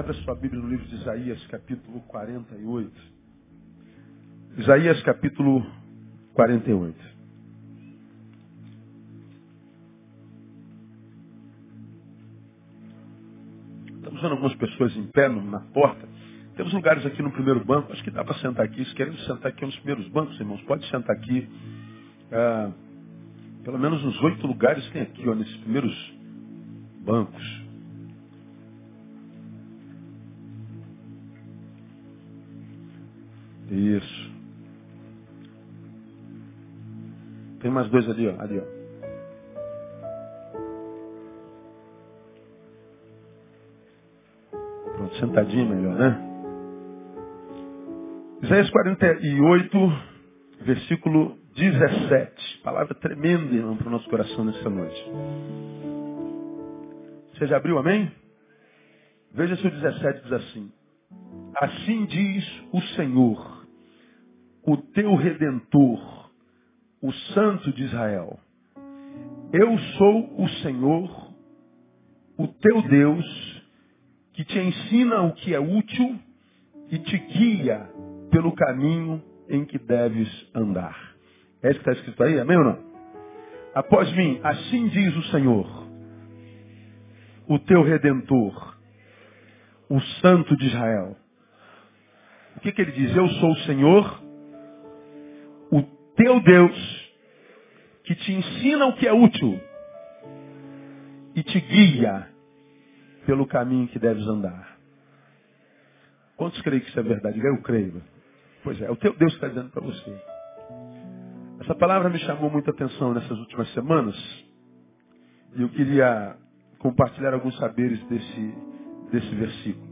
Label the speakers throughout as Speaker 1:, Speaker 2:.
Speaker 1: Abra sua Bíblia no livro de Isaías, capítulo 48. Isaías, capítulo 48. Estamos vendo algumas pessoas em pé na porta. Temos lugares aqui no primeiro banco. Acho que dá para sentar aqui. Se queremos sentar aqui nos primeiros bancos, irmãos, pode sentar aqui. Ah, pelo menos uns oito lugares tem aqui, ó, nesses primeiros bancos. Isso. Tem mais dois ali, ó. Ali, ó. Pronto, sentadinho melhor, né? Isaías 48, versículo 17. Palavra tremenda, irmão, para o nosso coração nessa noite. Você já abriu, amém? Veja se o 17 diz assim. Assim diz o Senhor o teu redentor, o Santo de Israel. Eu sou o Senhor, o teu Deus, que te ensina o que é útil e te guia pelo caminho em que deves andar. É isso que está escrito aí, amém ou não? Após mim, assim diz o Senhor, o teu redentor, o Santo de Israel. O que, que ele diz? Eu sou o Senhor, teu Deus, que te ensina o que é útil e te guia pelo caminho que deves andar. Quantos creem que isso é verdade? Eu creio. Pois é, é o teu Deus que está dizendo para você. Essa palavra me chamou muita atenção nessas últimas semanas e eu queria compartilhar alguns saberes desse, desse versículo.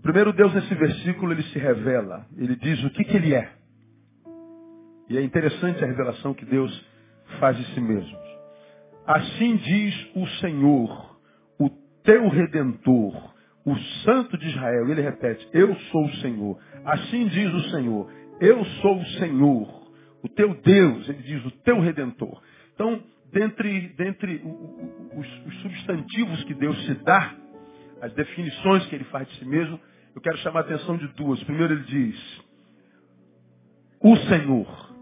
Speaker 1: Primeiro, Deus nesse versículo ele se revela. Ele diz o que, que ele é. E é interessante a revelação que Deus faz de si mesmo. Assim diz o Senhor, o teu redentor, o Santo de Israel. Ele repete: Eu sou o Senhor. Assim diz o Senhor: Eu sou o Senhor, o teu Deus. Ele diz: O teu redentor. Então, dentre, dentre os, os substantivos que Deus se dá, as definições que ele faz de si mesmo, eu quero chamar a atenção de duas. Primeiro, ele diz: O Senhor.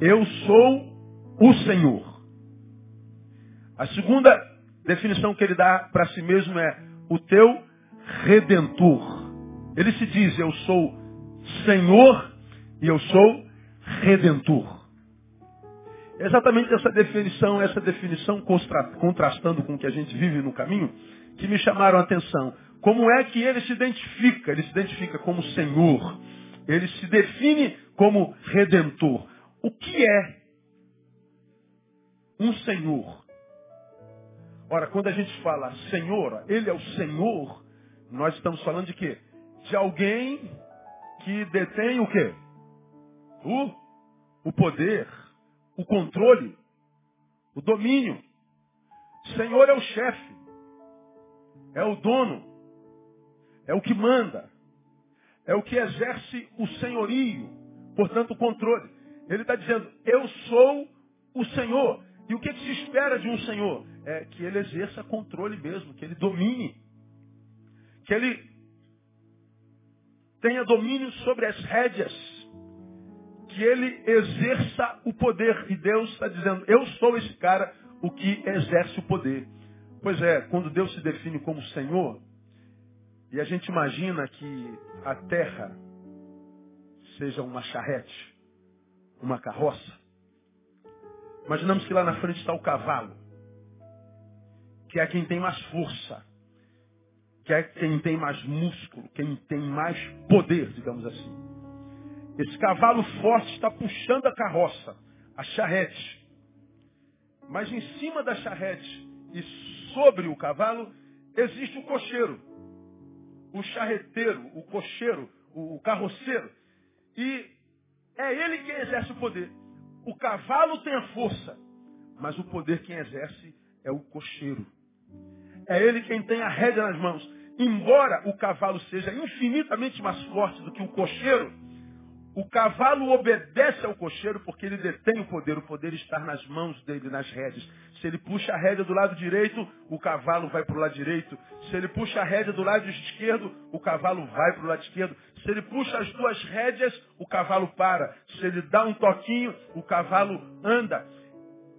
Speaker 1: Eu sou o Senhor. A segunda definição que ele dá para si mesmo é o teu redentor. Ele se diz, eu sou Senhor e eu sou redentor. Exatamente essa definição, essa definição contrastando com o que a gente vive no caminho, que me chamaram a atenção. Como é que ele se identifica? Ele se identifica como Senhor. Ele se define como redentor. O que é um senhor? Ora, quando a gente fala senhor, ele é o senhor, nós estamos falando de quê? De alguém que detém o quê? O, o poder, o controle, o domínio. Senhor é o chefe, é o dono, é o que manda, é o que exerce o senhorio, portanto o controle. Ele está dizendo, eu sou o Senhor. E o que, que, se espera de um Senhor? É que ele exerça controle mesmo, que ele domine. Que ele tenha domínio sobre as rédeas. Que ele exerça o poder. E Deus está dizendo, eu sou esse cara, o que exerce o poder. Pois é, quando Deus se define como Senhor, e a gente imagina que a terra seja uma charrete, uma carroça. Imaginamos que lá na frente está o cavalo, que é quem tem mais força, que é quem tem mais músculo, quem tem mais poder, digamos assim. Esse cavalo forte está puxando a carroça, a charrete. Mas em cima da charrete e sobre o cavalo existe o cocheiro, o charreteiro, o cocheiro, o carroceiro. E é ele quem exerce o poder. O cavalo tem a força, mas o poder quem exerce é o cocheiro. É ele quem tem a rédea nas mãos. Embora o cavalo seja infinitamente mais forte do que o cocheiro, O cavalo obedece ao cocheiro porque ele detém o poder. O poder está nas mãos dele, nas rédeas. Se ele puxa a rédea do lado direito, o cavalo vai para o lado direito. Se ele puxa a rédea do lado esquerdo, o cavalo vai para o lado esquerdo. Se ele puxa as duas rédeas, o cavalo para. Se ele dá um toquinho, o cavalo anda.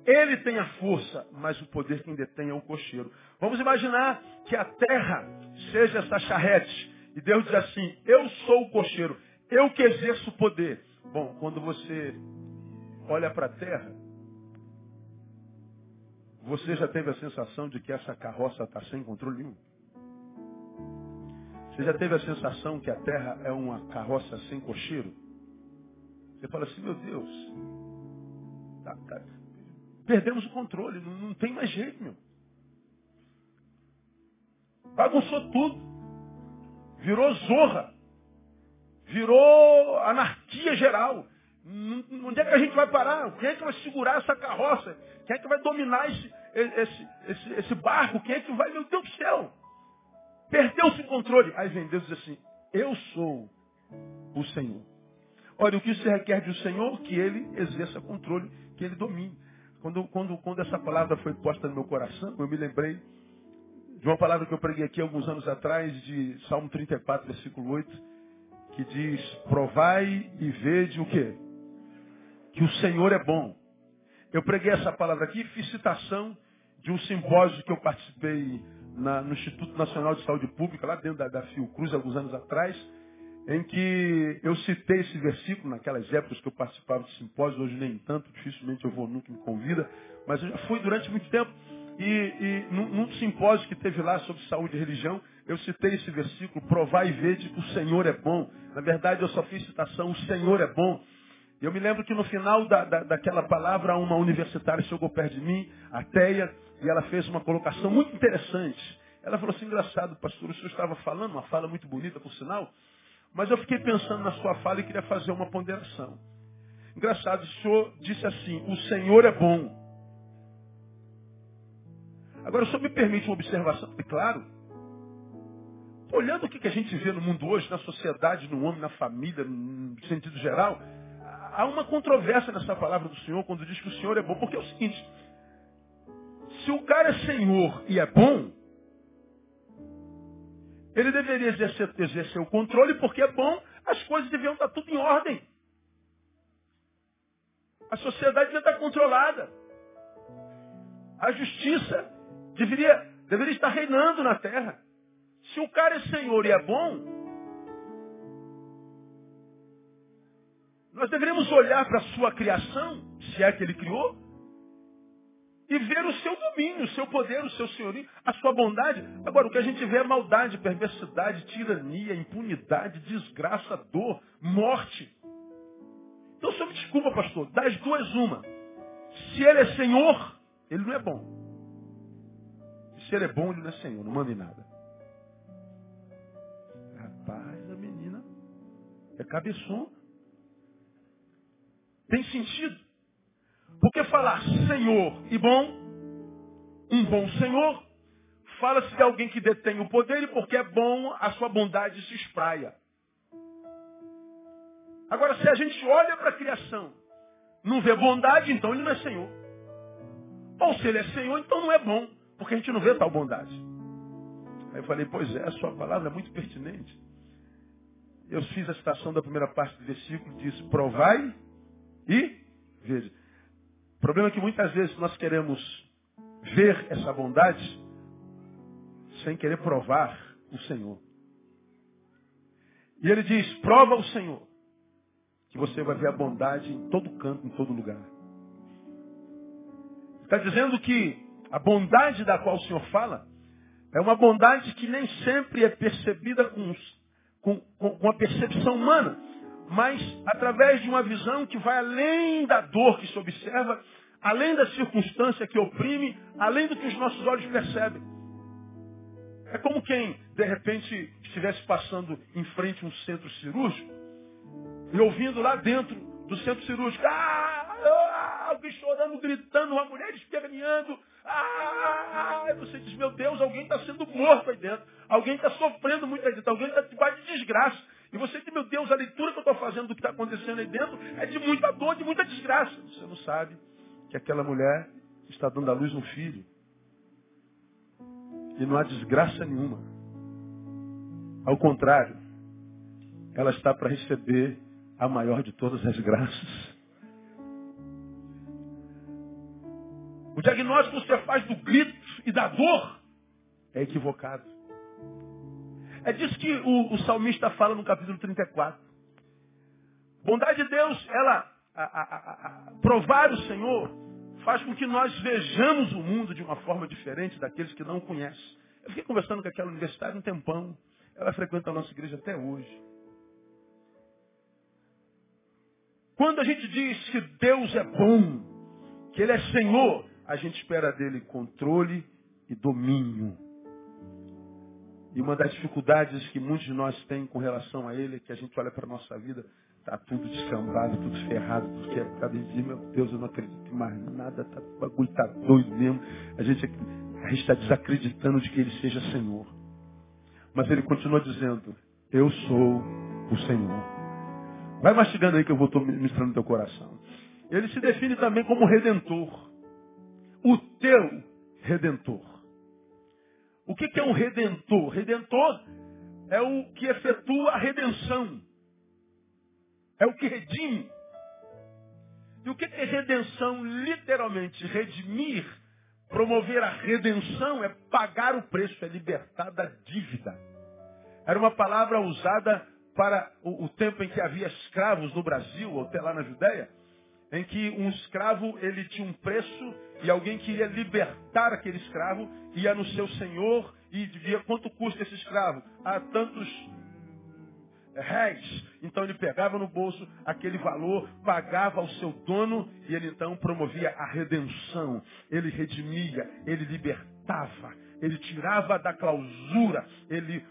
Speaker 1: Ele tem a força, mas o poder quem detém é o cocheiro. Vamos imaginar que a terra seja essa charrete. E Deus diz assim, eu sou o cocheiro. Eu que exerço poder. Bom, quando você olha para a terra, você já teve a sensação de que essa carroça está sem controle nenhum? Você já teve a sensação que a terra é uma carroça sem cocheiro? Você fala assim, meu Deus, tá, tá, perdemos o controle, não, não tem mais jeito, meu. Bagunçou tudo. Virou zorra virou anarquia geral. Onde é que a gente vai parar? Quem é que vai segurar essa carroça? Quem é que vai dominar esse, esse, esse, esse barco? Quem é que vai, meu Deus do céu? Perdeu-se o controle. Aí vem Deus e diz assim, eu sou o Senhor. Olha, o que se requer do Senhor? Que Ele exerça controle, que Ele domine. Quando, quando, quando essa palavra foi posta no meu coração, eu me lembrei de uma palavra que eu preguei aqui alguns anos atrás, de Salmo 34, versículo 8 que diz, provai e vede o quê? Que o Senhor é bom. Eu preguei essa palavra aqui, fiz citação de um simpósio que eu participei na, no Instituto Nacional de Saúde Pública, lá dentro da, da Fiocruz, alguns anos atrás, em que eu citei esse versículo naquelas épocas que eu participava de simpósios, hoje nem tanto, dificilmente eu vou, nunca me convida, mas eu já fui durante muito tempo. E, e num, num simpósio que teve lá sobre saúde e religião, eu citei esse versículo, provar e vede que o Senhor é bom. Na verdade, eu só fiz citação, o Senhor é bom. Eu me lembro que no final da, da, daquela palavra, uma universitária chegou perto de mim, a Teia, e ela fez uma colocação muito interessante. Ela falou assim, engraçado, pastor, o senhor estava falando, uma fala muito bonita, por sinal, mas eu fiquei pensando na sua fala e queria fazer uma ponderação. Engraçado, o senhor disse assim, o Senhor é bom. Agora, o senhor me permite uma observação? É claro. Olhando o que a gente vê no mundo hoje, na sociedade, no homem, na família, no sentido geral, há uma controvérsia nessa palavra do Senhor quando diz que o Senhor é bom. Porque é o seguinte, se o cara é Senhor e é bom, ele deveria exercer, exercer o controle, porque é bom, as coisas deviam estar tudo em ordem. A sociedade devia estar controlada. A justiça deveria, deveria estar reinando na terra. Se o cara é senhor e é bom, nós deveríamos olhar para a sua criação, se é que ele criou, e ver o seu domínio, o seu poder, o seu senhorio, a sua bondade. Agora, o que a gente vê é maldade, perversidade, tirania, impunidade, desgraça, dor, morte. Então, só me desculpa, pastor, das duas, uma. Se ele é senhor, ele não é bom. Se ele é bom, ele não é senhor, não manda em nada. É cabeçona. Tem sentido. Porque falar senhor e bom, um bom senhor, fala-se de alguém que detém o poder e porque é bom, a sua bondade se espraia. Agora, se a gente olha para a criação, não vê bondade, então ele não é senhor. Ou se ele é senhor, então não é bom. Porque a gente não vê tal bondade. Aí eu falei, pois é, a sua palavra é muito pertinente. Eu fiz a citação da primeira parte do versículo, diz, provai e veja. O problema é que muitas vezes nós queremos ver essa bondade sem querer provar o Senhor. E ele diz, prova o Senhor, que você vai ver a bondade em todo canto, em todo lugar. Está dizendo que a bondade da qual o Senhor fala é uma bondade que nem sempre é percebida com, com, com a percepção humana, mas através de uma visão que vai além da dor que se observa, além da circunstância que oprime, além do que os nossos olhos percebem. É como quem, de repente, estivesse passando em frente a um centro cirúrgico e ouvindo lá dentro do centro cirúrgico, ah, ah, alguém chorando, gritando, uma mulher esperneando, ah, você diz, meu Deus, alguém está sendo morto aí dentro. Alguém está sofrendo muito aí dentro. Alguém está debaixo de desgraça. E você diz, meu Deus, a leitura que eu estou fazendo do que está acontecendo aí dentro é de muita dor, de muita desgraça. Você não sabe que aquela mulher está dando à luz um filho. E não há desgraça nenhuma. Ao contrário, ela está para receber a maior de todas as graças. O diagnóstico que você faz do grito e da dor é equivocado. É disso que o, o salmista fala no capítulo 34. Bondade de Deus, ela, a, a, a, provar o Senhor, faz com que nós vejamos o mundo de uma forma diferente daqueles que não o conhecem. Eu fiquei conversando com aquela universitária um tempão. Ela frequenta a nossa igreja até hoje. Quando a gente diz que Deus é bom, que Ele é Senhor, a gente espera dele controle e domínio. E uma das dificuldades que muitos de nós têm com relação a ele é que a gente olha para a nossa vida, está tudo descambado, tudo ferrado, tudo quebrado, e diz, meu Deus, eu não acredito em mais nada, tá, o bagulho está doido mesmo. A gente a está desacreditando de que ele seja Senhor. Mas ele continua dizendo, eu sou o Senhor. Vai mastigando aí que eu vou ministrando teu coração. Ele se define também como redentor o teu redentor. O que é um redentor? Redentor é o que efetua a redenção. É o que redime. E o que é redenção? Literalmente, redimir, promover a redenção é pagar o preço, é libertar da dívida. Era uma palavra usada para o, o tempo em que havia escravos no Brasil, ou até lá na Judéia em que um escravo ele tinha um preço e alguém queria libertar aquele escravo, ia no seu senhor e dizia quanto custa esse escravo? Ah, tantos réis. Então ele pegava no bolso aquele valor, pagava ao seu dono e ele então promovia a redenção. Ele redimia, ele libertava, ele tirava da clausura, ele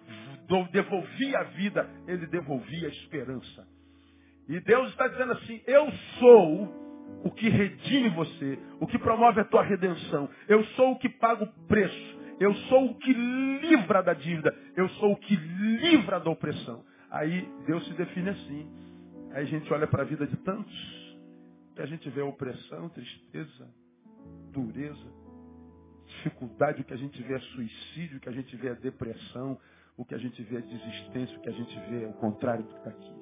Speaker 1: devolvia a vida, ele devolvia a esperança. E Deus está dizendo assim: Eu sou o que redime você, o que promove a tua redenção. Eu sou o que paga o preço. Eu sou o que livra da dívida. Eu sou o que livra da opressão. Aí Deus se define assim. Aí a gente olha para a vida de tantos que a gente vê opressão, tristeza, dureza, dificuldade, o que a gente vê é suicídio, o que a gente vê é depressão, o que a gente vê é desistência, o que a gente vê é o contrário do que está aqui.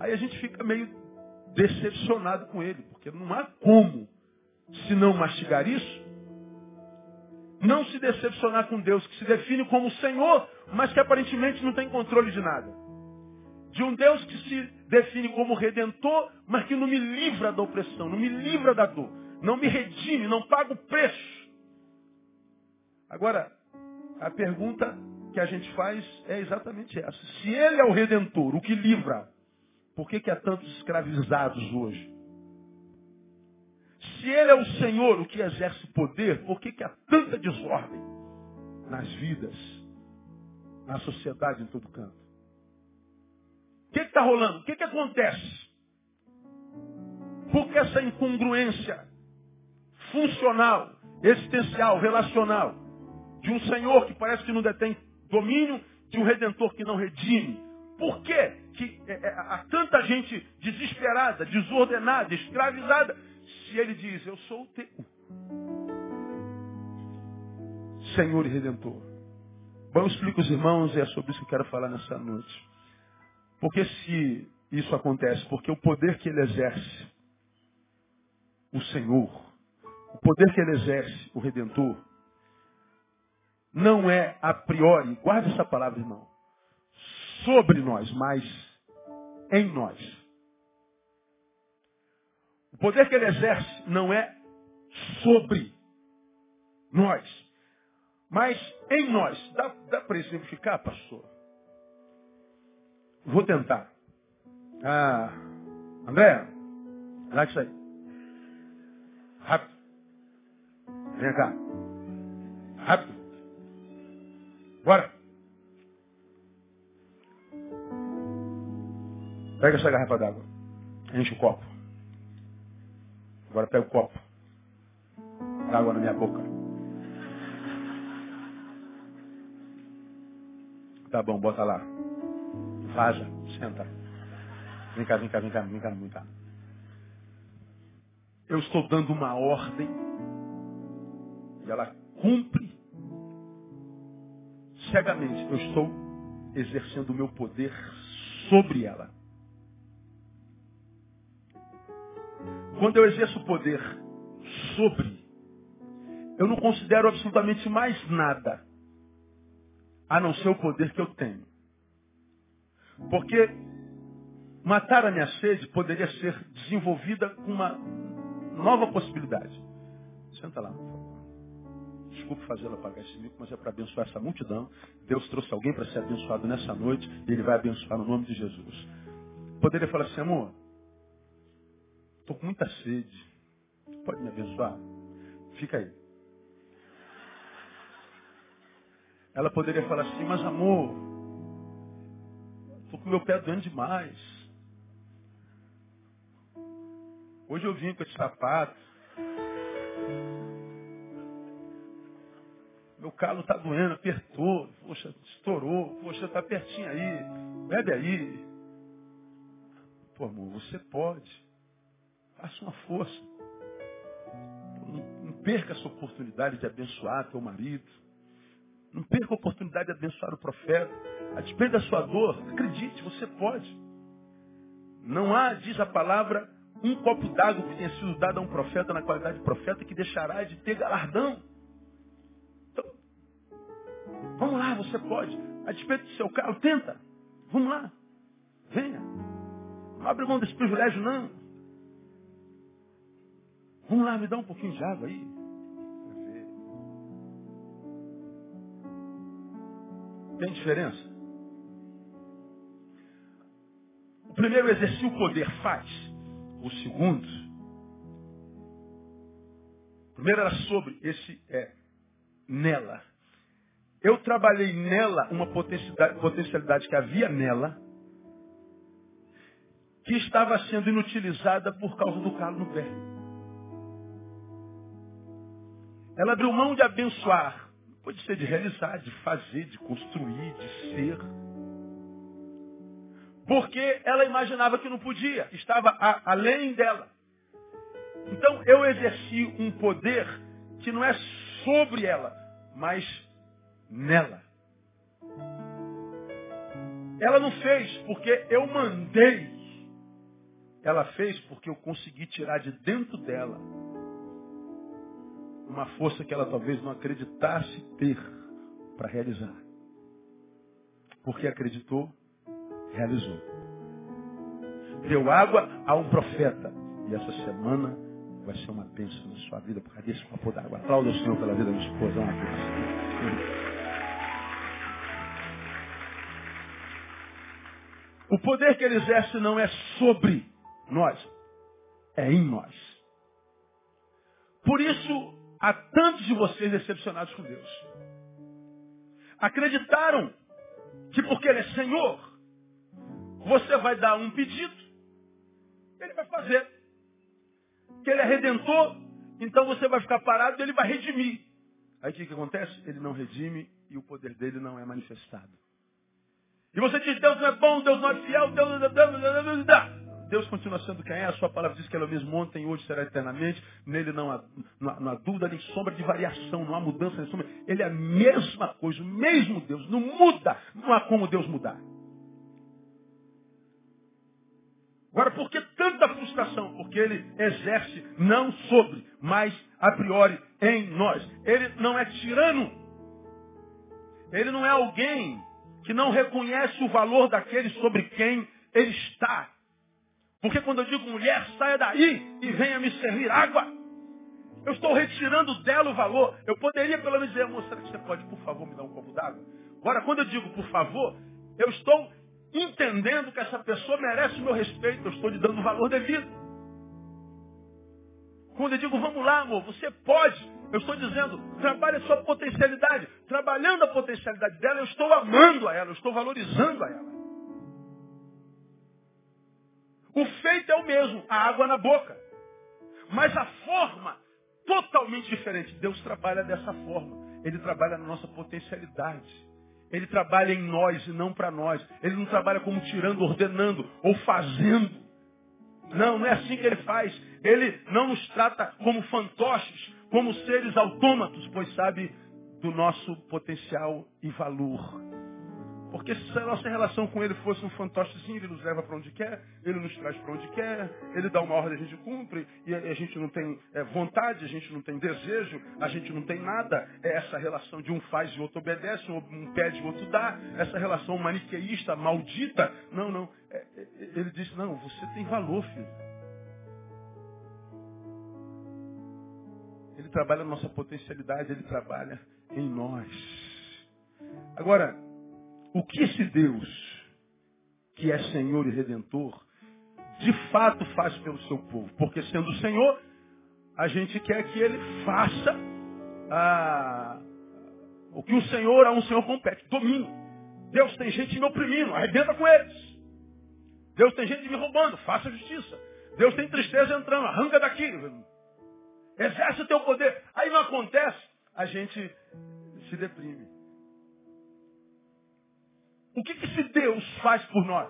Speaker 1: Aí a gente fica meio decepcionado com ele, porque não há como, se não mastigar isso, não se decepcionar com Deus, que se define como Senhor, mas que aparentemente não tem controle de nada. De um Deus que se define como Redentor, mas que não me livra da opressão, não me livra da dor, não me redime, não paga o preço. Agora, a pergunta que a gente faz é exatamente essa. Se ele é o redentor, o que livra, por que, que há tantos escravizados hoje? Se ele é o Senhor, o que exerce poder, por que, que há tanta desordem nas vidas, na sociedade, em todo canto? O que está rolando? O que, que acontece? Por que essa incongruência funcional, existencial, relacional, de um Senhor que parece que não detém domínio de um redentor que não redime. Por quê? Que é, é, há tanta gente desesperada, desordenada, escravizada, se ele diz, eu sou o teu Senhor e Redentor? Bom, eu explico os irmãos, e é sobre isso que eu quero falar nessa noite. Porque se isso acontece? Porque o poder que ele exerce, o Senhor, o poder que ele exerce, o Redentor, não é a priori, guarde essa palavra, irmão, sobre nós, mas em nós. O poder que ele exerce não é sobre nós, mas em nós. Dá, dá para exemplificar, pastor? Vou tentar. Ah, André, dá isso aí. Rápido. Vem cá. Rápido. Bora. Pega essa garrafa d'água. Enche o copo. Agora pega o copo. Dá água na minha boca. Tá bom, bota lá. Vaza, senta. Vem cá, vem cá, vem cá, vem cá, vem cá. Eu estou dando uma ordem e ela cumpre cegamente. Eu estou exercendo o meu poder sobre ela. Quando eu exerço poder sobre, eu não considero absolutamente mais nada a não ser o poder que eu tenho. Porque matar a minha sede poderia ser desenvolvida com uma nova possibilidade. Senta lá, por favor. Desculpe fazê-la pagar esse mico, mas é para abençoar essa multidão. Deus trouxe alguém para ser abençoado nessa noite e Ele vai abençoar no nome de Jesus. Poderia falar assim, amor, estou com muita sede. Pode me abençoar? Fica aí. Ela poderia falar assim, mas amor, estou com meu pé doendo demais. Hoje eu vim com esse sapato. Meu calo está doendo, apertou, poxa, estourou, poxa, está pertinho aí, bebe aí. Pô, amor, você pode. Faça uma força. Não, perca essa oportunidade de abençoar teu marido. Não perca a oportunidade de abençoar o profeta. A despeito da sua dor, acredite, você pode. Não há, diz a palavra, um copo d'água que tenha sido dado a um profeta na qualidade de profeta que deixará de ter galardão. Então, vamos lá, você pode. A despeito do seu carro, tenta. Vamos lá. Venha. Não abre mão desse privilégio, não. Vamos lá, me dá um pouquinho de água aí. Tem diferença? O primeiro exercia o poder, faz. O segundo, o primeiro era sobre, esse é nela. Eu trabalhei nela uma potencialidade que havia nela, que estava sendo inutilizada por causa do calo no pé. Ela abriu mão de abençoar. Pode ser de realizar, de fazer, de construir, de ser. Porque ela imaginava que não podia, estava a, além dela. Então eu exerci um poder que não é sobre ela, mas nela. Ela não fez porque eu mandei. Ela fez porque eu consegui tirar de dentro dela uma força que ela talvez não acreditasse ter para realizar. Porque acreditou realizou. Deu água a um profeta. E essa semana vai ser uma bênção na sua vida por causa desse copo d'água. Aplauda o Senhor pela vida da esposa. É uma. O poder que ele exerce não é sobre nós, é em nós. Por isso, há tantos de vocês decepcionados com Deus. Acreditaram que porque Ele é Senhor, você vai dar um pedido, ele vai fazer. Que ele é redentor, então você vai ficar parado e ele vai redimir. Aí o que, que acontece? Ele não redime e o poder dele não é manifestado. E você diz, Deus não é bom, Deus não é fiel, Deus, Deus, Deus, Deus, continua sendo quem é, a sua palavra diz que ele é o mesmo ontem, hoje será eternamente, nele não há, não há, não há dúvida nem sombra de variação, não há mudança nem sombra. Ele é a mesma coisa, o mesmo Deus, não muda, não há como Deus mudar. Agora, por que tanta frustração? Porque ele exerce não sobre, mas a priori em nós. Ele não é tirano. Ele não é alguém que não reconhece o valor daquele sobre quem ele está. Porque quando eu digo mulher, saia daí e venha me servir água. Eu estou retirando dela o valor. Eu poderia pelo menos dizer, moça, que você pode, por favor, me dar um copo d'água? Agora, quando eu digo por favor, eu estou entendendo que essa pessoa merece o meu respeito, eu estou lhe dando o valor devido. Quando eu digo, vamos lá, amor, você pode, eu estou dizendo, trabalhe a sua potencialidade. Trabalhando a potencialidade dela, eu estou amando a ela, eu estou valorizando a ela. O feito é o mesmo, a água na boca. Mas a forma, totalmente diferente. Deus trabalha dessa forma. Ele trabalha na nossa potencialidade. Ele trabalha em nós e não para nós. Ele não trabalha como tirando, ordenando ou fazendo. Não, não é assim que ele faz. Ele não nos trata como fantoches, como seres autômatos, pois sabe do nosso potencial e valor. Porque se a nossa relação com ele fosse um fantochezinho, ele nos leva para onde quer, ele nos traz para onde quer, ele dá uma ordem, a gente cumpre, e a gente não tem é, vontade, a gente não tem desejo, a gente não tem nada. É essa relação de um faz e outro obedece, um pede e outro dá, essa relação maniqueísta, maldita. Não, não. É, é, ele diz, não, você tem valor, filho. Ele trabalha na nossa potencialidade, ele trabalha em nós. Agora, o que esse Deus, que é Senhor e Redentor, de fato faz pelo seu povo? Porque sendo Senhor, a gente quer que ele faça ah, o que o Senhor a um Senhor compete, domínio. Deus tem gente me oprimindo, arrebenta com eles. Deus tem gente me roubando, faça justiça. Deus tem tristeza entrando, arranca daqui. Exerce o teu poder. Aí não acontece, a gente se deprime. O que, esse Deus faz por nós?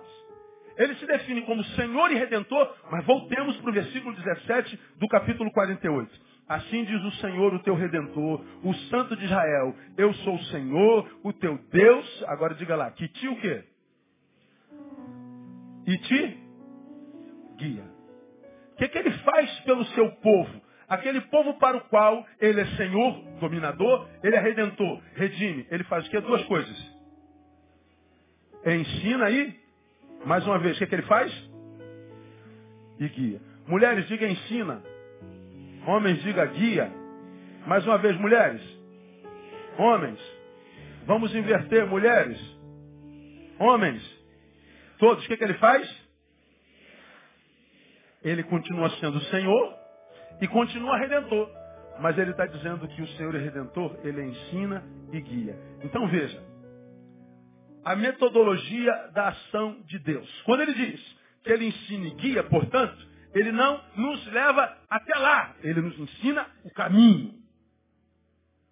Speaker 1: Ele se define como Senhor e Redentor, mas voltemos para o versículo 17 do capítulo 48. Assim diz o Senhor, o teu Redentor, o Santo de Israel. Eu sou o Senhor, o teu Deus. Agora diga lá, que te o quê? E te guia. O que, que ele faz pelo seu povo? Aquele povo para o qual ele é Senhor, dominador, ele é Redentor, redime. Ele faz o quê? Duas coisas ensina aí, mais uma vez, o que, é que ele faz? E guia. Mulheres, diga ensina. Homens, diga guia. Mais uma vez, mulheres. Homens. Vamos inverter, mulheres. Homens. Todos, o que, é que ele faz? Ele continua sendo Senhor e continua Redentor. Mas ele está dizendo que o Senhor é Redentor, ele ensina e guia. Então veja, a metodologia da ação de Deus. Quando ele diz que ele ensina e guia, portanto, ele não nos leva até lá, ele nos ensina o caminho.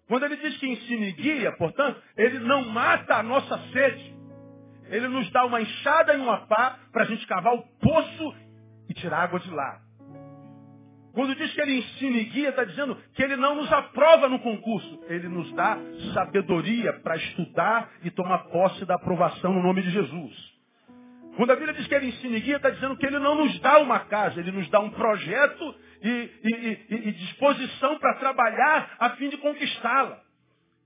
Speaker 1: Quando ele diz que ensina e guia, portanto, ele não mata a nossa sede. Ele nos dá uma enxada e uma pá para a gente cavar o poço e tirar água de lá. Quando diz que ele ensina e guia, está dizendo que ele não nos aprova no concurso. Ele nos dá sabedoria para estudar e tomar posse da aprovação no nome de Jesus. Quando a Bíblia diz que ele ensina e guia, está dizendo que ele não nos dá uma casa, ele nos dá um projeto e, e, e, e disposição para trabalhar a fim de conquistá-la.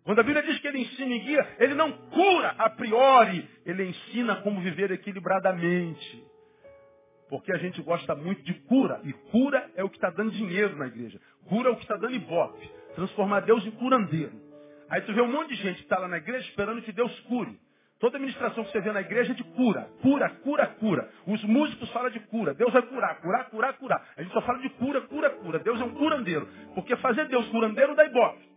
Speaker 1: Quando a Bíblia diz que ele ensina e guia, ele não cura a priori, ele ensina como viver equilibradamente. Porque a gente gosta muito de cura. E cura é o que está dando dinheiro na igreja. Cura é o que está dando ibope. Transformar Deus em curandeiro. Aí tu vê um monte de gente que está lá na igreja esperando que Deus cure. Toda administração que você vê na igreja é de cura. Cura, cura, cura. Os músicos falam de cura. Deus vai curar, curar, curar, curar. A gente só fala de cura, cura, cura. Deus é um curandeiro. Porque fazer Deus curandeiro dá ibope.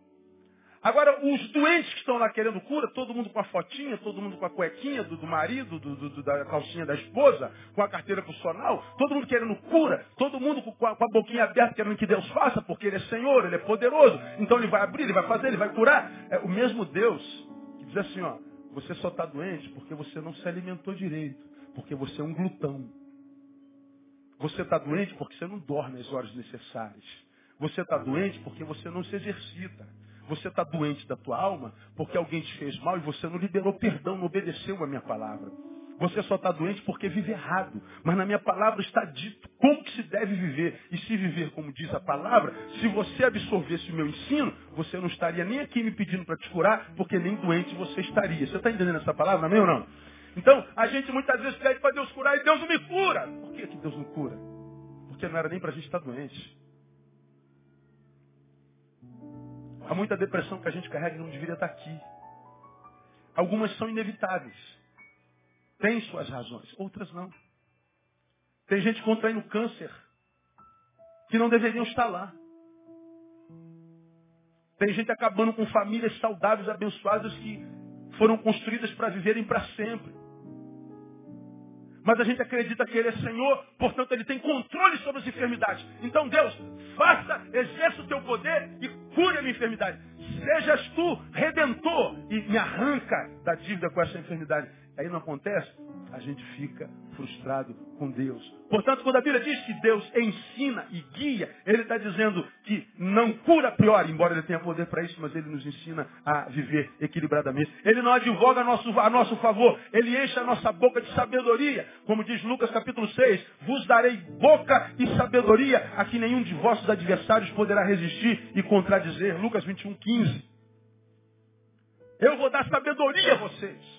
Speaker 1: Agora, os doentes que estão lá querendo cura, todo mundo com a fotinha, todo mundo com a cuequinha do, do marido, do, do, da calcinha da esposa, com a carteira profissional, todo mundo querendo cura, todo mundo com a, com a boquinha aberta querendo que Deus faça, porque Ele é Senhor, Ele é poderoso. Então Ele vai abrir, Ele vai fazer, Ele vai curar. É o mesmo Deus que diz assim, ó, você só está doente porque você não se alimentou direito, porque você é um glutão. Você está doente porque você não dorme as horas necessárias. Você está doente porque você não se exercita. Você está doente da tua alma porque alguém te fez mal e você não liberou perdão, não obedeceu a minha palavra. Você só está doente porque vive errado. Mas na minha palavra está dito como que se deve viver. E se viver como diz a palavra, se você absorvesse o meu ensino, você não estaria nem aqui me pedindo para te curar, porque nem doente você estaria. Você está entendendo essa palavra, amém ou não? Então, a gente muitas vezes pede para Deus curar e Deus não me cura. Por que, que Deus não cura? Porque não era nem para a gente estar doente. Há muita depressão que a gente carrega e não deveria estar aqui. Algumas são inevitáveis. Tem suas razões, outras não. Tem gente contraindo câncer que não deveriam estar lá. Tem gente acabando com famílias saudáveis, abençoadas que foram construídas para viverem para sempre. Mas a gente acredita que Ele é Senhor, portanto Ele tem controle sobre as enfermidades. Então Deus, faça, exerça o teu poder e cure a minha enfermidade. sejas tu redentor e me arranca da dívida com essa enfermidade. Aí não acontece, a gente fica frustrado com Deus. Portanto, quando a Bíblia diz que Deus ensina e guia, Ele está dizendo que não cura pior, embora Ele tenha poder para isso, mas Ele nos ensina a viver equilibradamente. Ele não advoga a nosso, a nosso favor, Ele enche a nossa boca de sabedoria. Como diz Lucas capítulo 6, vos darei boca e sabedoria a que nenhum de vossos adversários poderá resistir e contradizer. Lucas 21, 15. Eu vou dar sabedoria a vocês.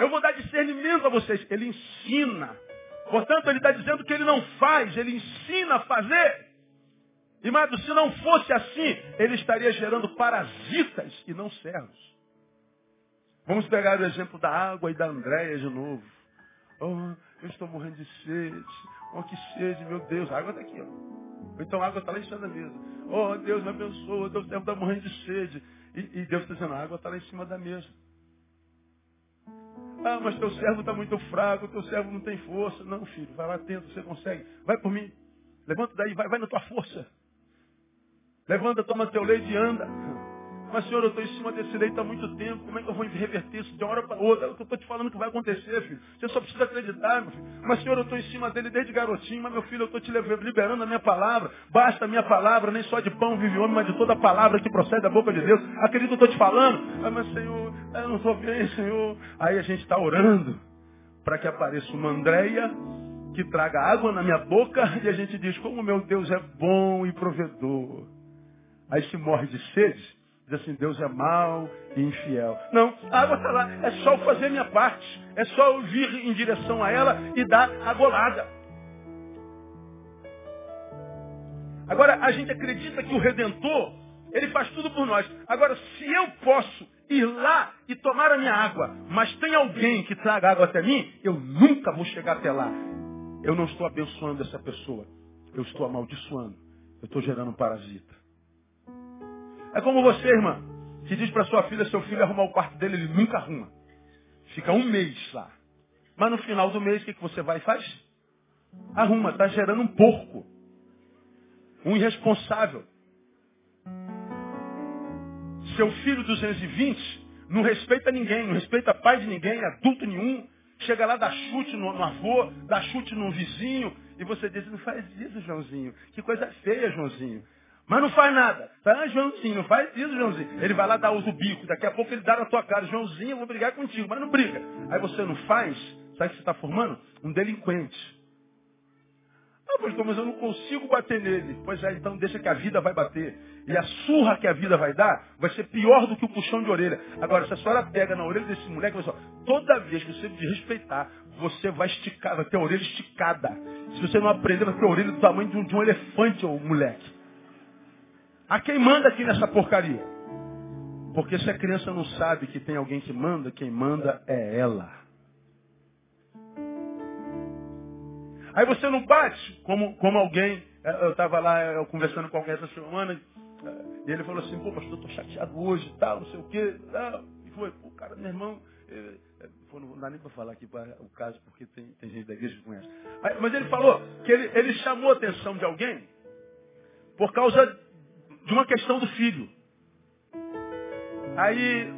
Speaker 1: Eu vou dar discernimento a vocês. Ele ensina. Portanto, ele está dizendo que ele não faz, ele ensina a fazer. E, mas se não fosse assim, ele estaria gerando parasitas e não servos. Vamos pegar o exemplo da água e da Andréia de novo. Oh, eu estou morrendo de sede. Oh, que sede, meu Deus. A água está aqui, ó. Então a água está lá em cima da mesa. Oh, Deus me abençoa. Deus está morrendo de sede. E, e Deus está dizendo, a água está lá em cima da mesa. Ah, mas teu servo está muito fraco, teu servo não tem força. Não, filho, vai lá dentro, você consegue. Vai por mim. Levanta daí, vai, vai na tua força. Levanta, toma teu leite e anda. Mas, senhor, eu estou em cima desse leito há muito tempo. Como é que eu vou reverter isso de uma hora para outra? É eu estou te falando que vai acontecer, filho. Você só precisa acreditar, meu filho. Mas, senhor, eu estou em cima dele desde garotinho. Mas, meu filho, eu estou te liberando a minha palavra. Basta a minha palavra. Nem só de pão vive o homem, mas de toda a palavra que procede da boca de Deus. Acredito que eu estou te falando. Ah, mas, senhor, eu não estou bem, senhor. Aí a gente está orando para que apareça uma Andréia que traga água na minha boca. E a gente diz, como meu Deus é bom e provedor. Aí se morre de sede Diz assim, Deus é mau e infiel. Não, a água está lá. É só fazer minha parte. É só eu vir em direção a ela e dar a golada. Agora, a gente acredita que o Redentor, ele faz tudo por nós. Agora, se eu posso ir lá e tomar a minha água, mas tem alguém que traga água até mim, eu nunca vou chegar até lá. Eu não estou abençoando essa pessoa. Eu estou amaldiçoando. Eu estou gerando um parasita. É como você, irmã, que diz para sua filha, seu filho arrumar o quarto dele, ele nunca arruma. Fica um mês lá. Mas no final do mês, o que, que você vai e faz? Arruma, está gerando um porco. Um irresponsável. Seu filho 220 não respeita ninguém, não respeita pai de ninguém, adulto nenhum. Chega lá, dá chute no, no avô, dá chute no vizinho, e você diz, não faz isso, Joãozinho. Que coisa feia, Joãozinho. Mas não faz nada. Ah, Joãozinho, não faz isso, Joãozinho. Ele vai lá dar o bico. Daqui a pouco ele dá na tua cara. Joãozinho, eu vou brigar contigo. Mas não briga. Aí você não faz. Sabe o que você está formando? Um delinquente. Ah, pastor, mas eu não consigo bater nele. Pois é, então deixa que a vida vai bater. E a surra que a vida vai dar vai ser pior do que o puxão de orelha. Agora, se a senhora pega na orelha desse moleque, você, toda vez que você desrespeitar, você vai esticar, vai ter a orelha esticada. Se você não aprender, vai ter a orelha do tamanho de um, de um elefante, ou moleque. A quem manda aqui nessa porcaria? Porque se a criança não sabe que tem alguém que manda, quem manda é ela. Aí você não bate, como, como alguém, eh, eu estava lá eu conversando com alguém essa semana, eh, e ele falou assim, pô, pastor, eu estou chateado hoje e tal, não sei o quê. E foi, pô, cara, meu irmão, eh, não dá nem para falar aqui o caso, porque tem, tem gente da igreja que conhece. Mas ele falou que ele, ele chamou a atenção de alguém por causa de uma questão do filho. Aí,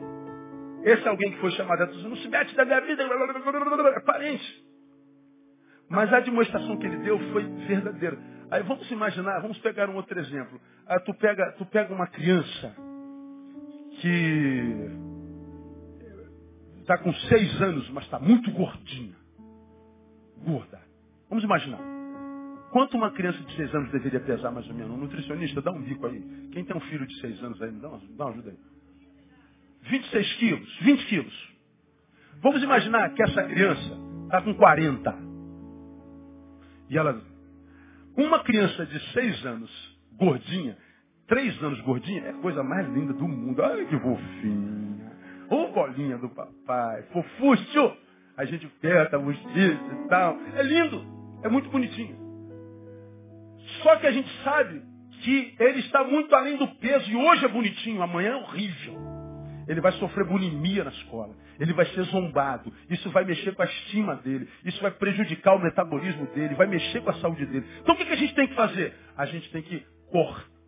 Speaker 1: esse alguém que foi chamado a atenção, não se mete da minha vida, é parente. Mas a demonstração que ele deu foi verdadeira. Aí vamos imaginar, vamos pegar um outro exemplo. Aí tu pega, tu pega uma criança que está com seis anos, mas está muito gordinha. Gorda. Vamos imaginar. Quanto uma criança de seis anos deveria pesar mais ou menos? Um nutricionista, dá um bico aí. Quem tem um filho de seis anos aí, me dá uma, dá uma ajuda aí. 26 quilos, 20 quilos. Vamos imaginar que essa criança está com 40. E ela. Uma criança de seis anos, gordinha, três anos gordinha, é a coisa mais linda do mundo. Ai, que fofinha. Ô bolinha do papai, fofúcio. A gente aperta a justiça e tal. É lindo. É muito bonitinho. Só que a gente sabe que ele está muito além do peso e hoje é bonitinho, amanhã é horrível. Ele vai sofrer bulimia na escola. Ele vai ser zombado. Isso vai mexer com a estima dele. Isso vai prejudicar o metabolismo dele. Vai mexer com a saúde dele. Então o que, a gente tem que fazer? A gente tem que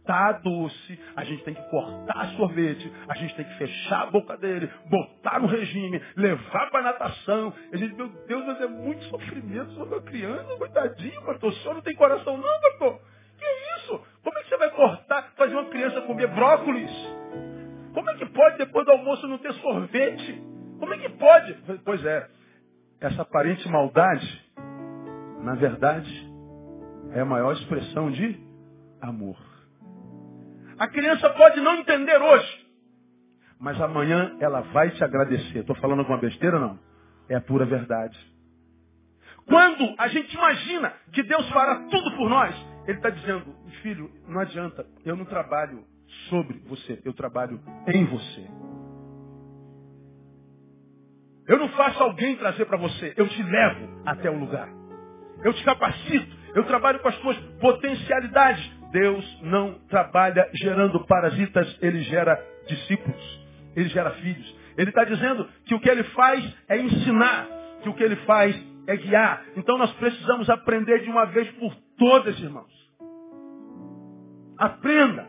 Speaker 1: dar doce, a gente tem que cortar sorvete, a gente tem que fechar a boca dele, botar no regime, levar para natação. Ele diz, meu Deus, mas é muito sofrimento sobre a criança, coitadinho, pastor. O senhor não tem coração não, pastor. Que isso? Como é que você vai cortar, fazer uma criança comer brócolis? Como é que pode depois do almoço não ter sorvete? Como é que pode? Pois é, essa aparente maldade, na verdade, é a maior expressão de amor. A criança pode não entender hoje, mas amanhã ela vai te agradecer. Estou falando alguma besteira não? É a pura verdade. Quando a gente imagina que Deus fará tudo por nós, Ele está dizendo, filho, não adianta, eu não trabalho sobre você, eu trabalho em você. Eu não faço alguém trazer para você, eu te levo até o lugar. Eu te capacito, eu trabalho com as suas potencialidades. Deus não trabalha gerando parasitas, ele gera discípulos, ele gera filhos. Ele está dizendo que o que ele faz é ensinar, que o que ele faz é guiar. Então nós precisamos aprender de uma vez por todas, irmãos. Aprenda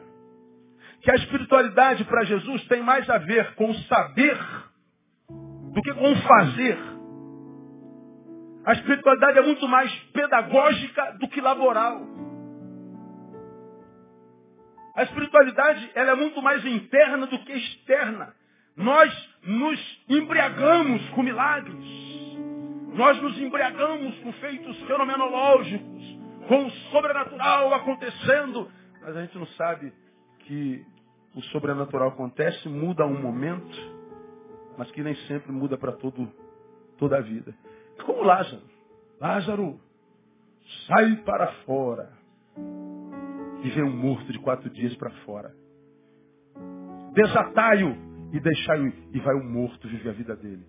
Speaker 1: que a espiritualidade para Jesus tem mais a ver com saber do que com fazer. A espiritualidade é muito mais pedagógica do que laboral. A espiritualidade ela é muito mais interna do que externa. Nós nos embriagamos com milagres. Nós nos embriagamos com feitos fenomenológicos, com o sobrenatural acontecendo. Mas a gente não sabe que o sobrenatural acontece, muda um momento, mas que nem sempre muda para toda a vida. Como Lázaro. Lázaro, sai para fora. E vem um morto de quatro dias para fora. Desatai-o e deixai-o e vai um morto viver a vida dele.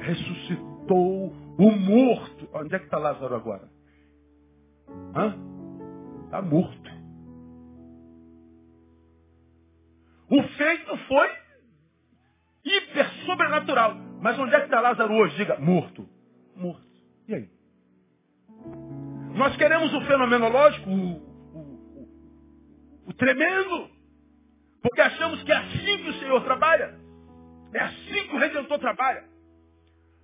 Speaker 1: Ressuscitou o morto. Onde é que está Lázaro agora? Hã? Está morto. O feito foi hiper sobrenatural. Mas onde é que está Lázaro hoje? Diga, morto. Morto. E aí? Nós queremos o fenomenológico, o, o, o, tremendo, porque achamos que é assim que o Senhor trabalha. É assim que o Redentor trabalha.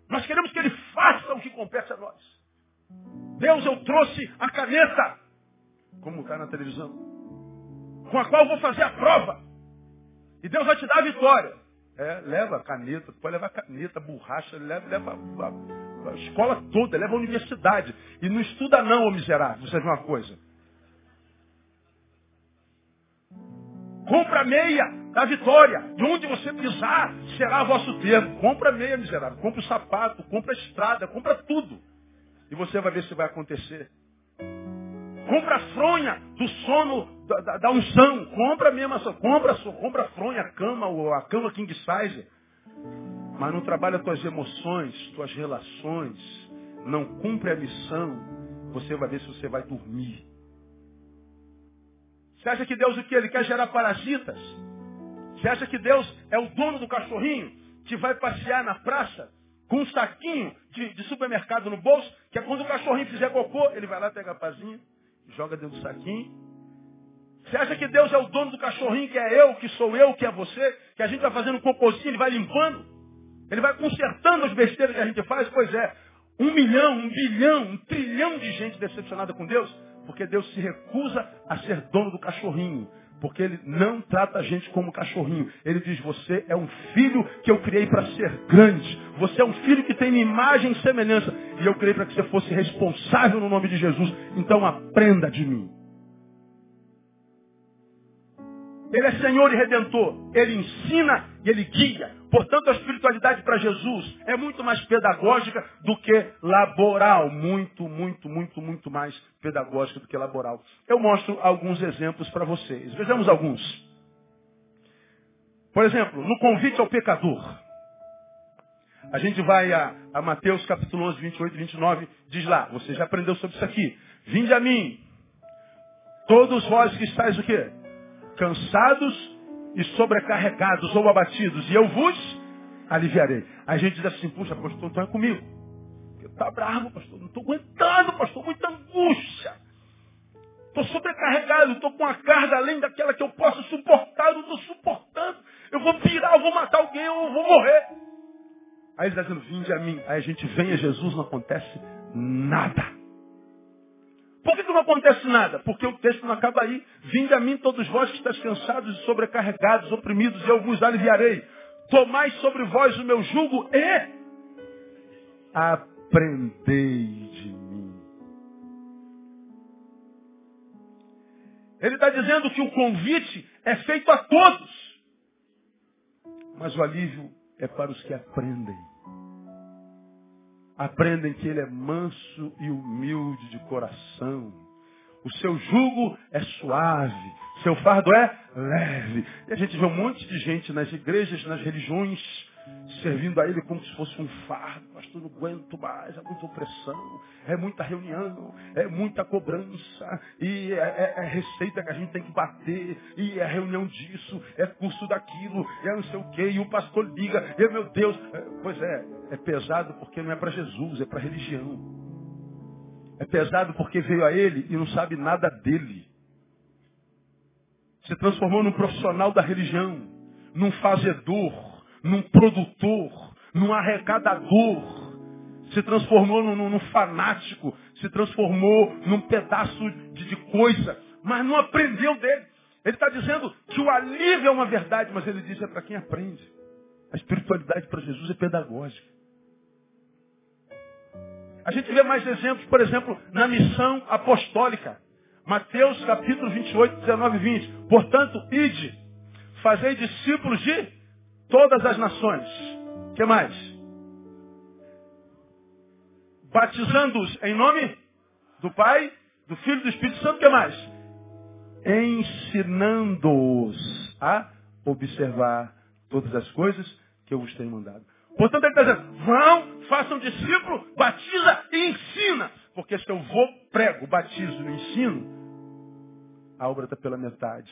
Speaker 1: Nós queremos que Ele faça o que compete a nós. Deus, eu trouxe a caneta, como está na televisão, com a qual vou fazer a prova. E Deus vai te dar a vitória. É, leva a caneta, pode levar caneta, borracha, leva, leva a, a, escola toda, leva a universidade. E não estuda não, ô miserável, você vê uma coisa. Compra a meia da vitória. De onde você pisar, será vosso termo. Compra a meia, miserável. Compra o sapato, compra a estrada, compra tudo. E você vai ver se vai acontecer. Compra a fronha do sono da, da, da unção. Compra mesmo, compra, compra a fronha, a cama, a cama king size. Mas não trabalha tuas emoções, tuas relações. Não cumpre a missão. Você vai ver se você vai dormir. Você acha que Deus o que? Ele quer gerar parasitas? Você acha que Deus é o dono do cachorrinho que vai passear na praça com um saquinho de, de supermercado no bolso, que é quando o cachorrinho fizer cocô, ele vai lá pegar a pazinha, joga dentro do saquinho. Você acha que Deus é o dono do cachorrinho, que é eu, que sou eu, que é você, que a gente vai fazendo um cocôzinho, ele vai limpando? Ele vai consertando as besteiras que a gente faz? Pois é. Um milhão, um bilhão, um trilhão de gente decepcionada com Deus, porque Deus se recusa a ser dono do cachorrinho. Porque ele não trata a gente como cachorrinho. Ele diz, você é um filho que eu criei para ser grande. Você é um filho que tem minha imagem e semelhança. E eu criei para que você fosse responsável no nome de Jesus. Então aprenda de mim. Ele é Senhor e Redentor. Ele ensina e ele guia. Portanto, a espiritualidade para Jesus é muito mais pedagógica do que laboral. Muito, muito, muito, muito mais pedagógica do que laboral. Eu mostro alguns exemplos para vocês. Vejamos alguns. Por exemplo, no convite ao pecador. A gente vai a, a Mateus capítulo 11, 28 e 29. Diz lá, você já aprendeu sobre isso aqui. Vinde a mim, todos vós que estáis o quê? cansados e sobrecarregados ou abatidos, e eu vos aliviarei. A gente diz assim, puxa, pastor, então é comigo. Está bravo, pastor, não estou aguentando, pastor, muita angústia. Estou sobrecarregado, estou com uma carga além daquela que eu posso suportar, eu não estou suportando. Eu vou pirar, eu vou matar alguém, eu vou morrer. Aí ele está dizendo, vinde a mim. Aí a gente vem a Jesus, não acontece nada. Por que, que não acontece nada? Porque o texto não acaba aí. Vinde a mim todos vós que estáis cansados e sobrecarregados, oprimidos, e alguns aliviarei. Tomai sobre vós o meu jugo e aprendei de mim. Ele está dizendo que o convite é feito a todos. Mas o alívio é para os que aprendem. Aprendem que ele é manso e humilde de coração. O seu jugo é suave, seu fardo é leve. E a gente vê um monte de gente nas igrejas, nas religiões, servindo a ele como se fosse um fardo. Pastor, não aguento mais, é muita opressão, é muita reunião, é muita cobrança, e é, é, é, receita que a gente tem que bater, e é reunião disso, é curso daquilo, é não sei o quê, e o pastor liga, e meu Deus, é, pois é, é pesado porque não é para Jesus, é para religião. É pesado porque veio a ele e não sabe nada dele. Se transformou num profissional da religião, num fazedor, num produtor, num arrecadador. Se transformou num, num fanático, se transformou num pedaço de, de coisa, mas não aprendeu dele. Ele está dizendo que o alívio é uma verdade, mas ele diz é para quem aprende. A espiritualidade para Jesus é pedagógica. A gente vê mais exemplos, por exemplo, na missão apostólica. Mateus capítulo 28, 19 e 20. Portanto, ide, fazei discípulos de todas as nações. O que mais? Batizando-os em nome do Pai, do Filho e do Espírito Santo. O que mais? Ensinando-os a observar todas as coisas que eu vos tenho mandado. Portanto, ele está dizendo, vão, façam discípulo, batiza e ensina. Porque se eu vou, prego, batizo e ensino, a obra está pela metade.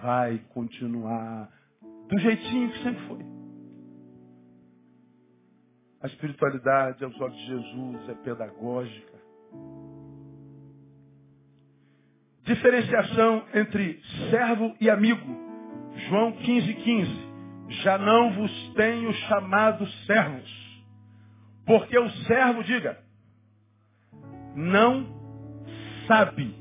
Speaker 1: Vai continuar do jeitinho que sempre foi. A espiritualidade, aos olhos de Jesus, é pedagógica. Diferenciação entre servo e amigo. João 15, 15. Já não vos tenho chamado servos. Porque o servo, diga, não sabe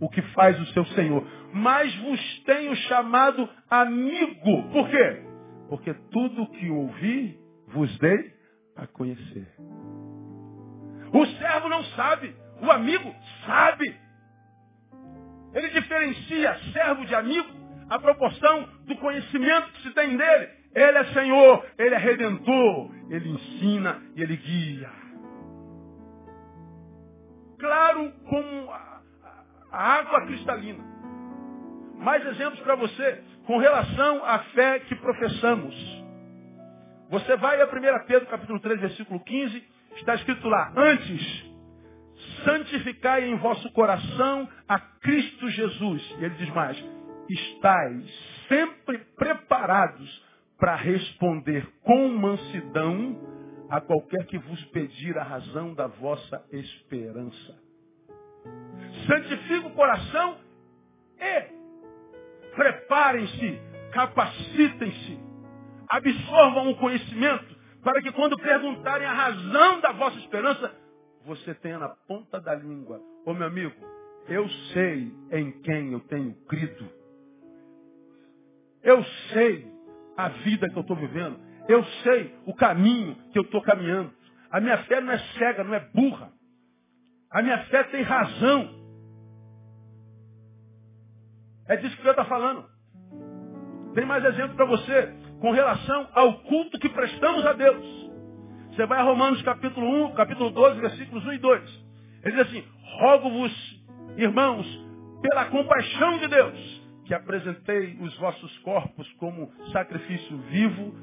Speaker 1: o que faz o seu Senhor mas vos tenho chamado amigo. Por quê? Porque tudo que ouvi vos dei a conhecer. O servo não sabe, o amigo sabe. Ele diferencia servo de amigo a proporção do conhecimento que se tem dele. Ele é Senhor, Ele é Redentor, Ele ensina e Ele guia. Claro como a, a água cristalina mais exemplos para você com relação à fé que professamos. Você vai a 1 Pedro capítulo 3, versículo 15, está escrito lá, antes, santificai em vosso coração a Cristo Jesus. E ele diz mais, estáis sempre preparados para responder com mansidão a qualquer que vos pedir a razão da vossa esperança. Santifica o coração e Preparem-se, capacitem-se, absorvam o conhecimento, para que quando perguntarem a razão da vossa esperança, você tenha na ponta da língua. Ô meu amigo, eu sei em quem eu tenho crido. Eu sei a vida que eu estou vivendo. Eu sei o caminho que eu estou caminhando. A minha fé não é cega, não é burra. A minha fé tem razão. É disso que Deus está falando. Tem mais exemplo para você com relação ao culto que prestamos a Deus. Você vai a Romanos capítulo 1, capítulo 12, versículos 1 e 2. Ele diz assim, rogo-vos, irmãos, pela compaixão de Deus, que apresentei os vossos corpos como sacrifício vivo,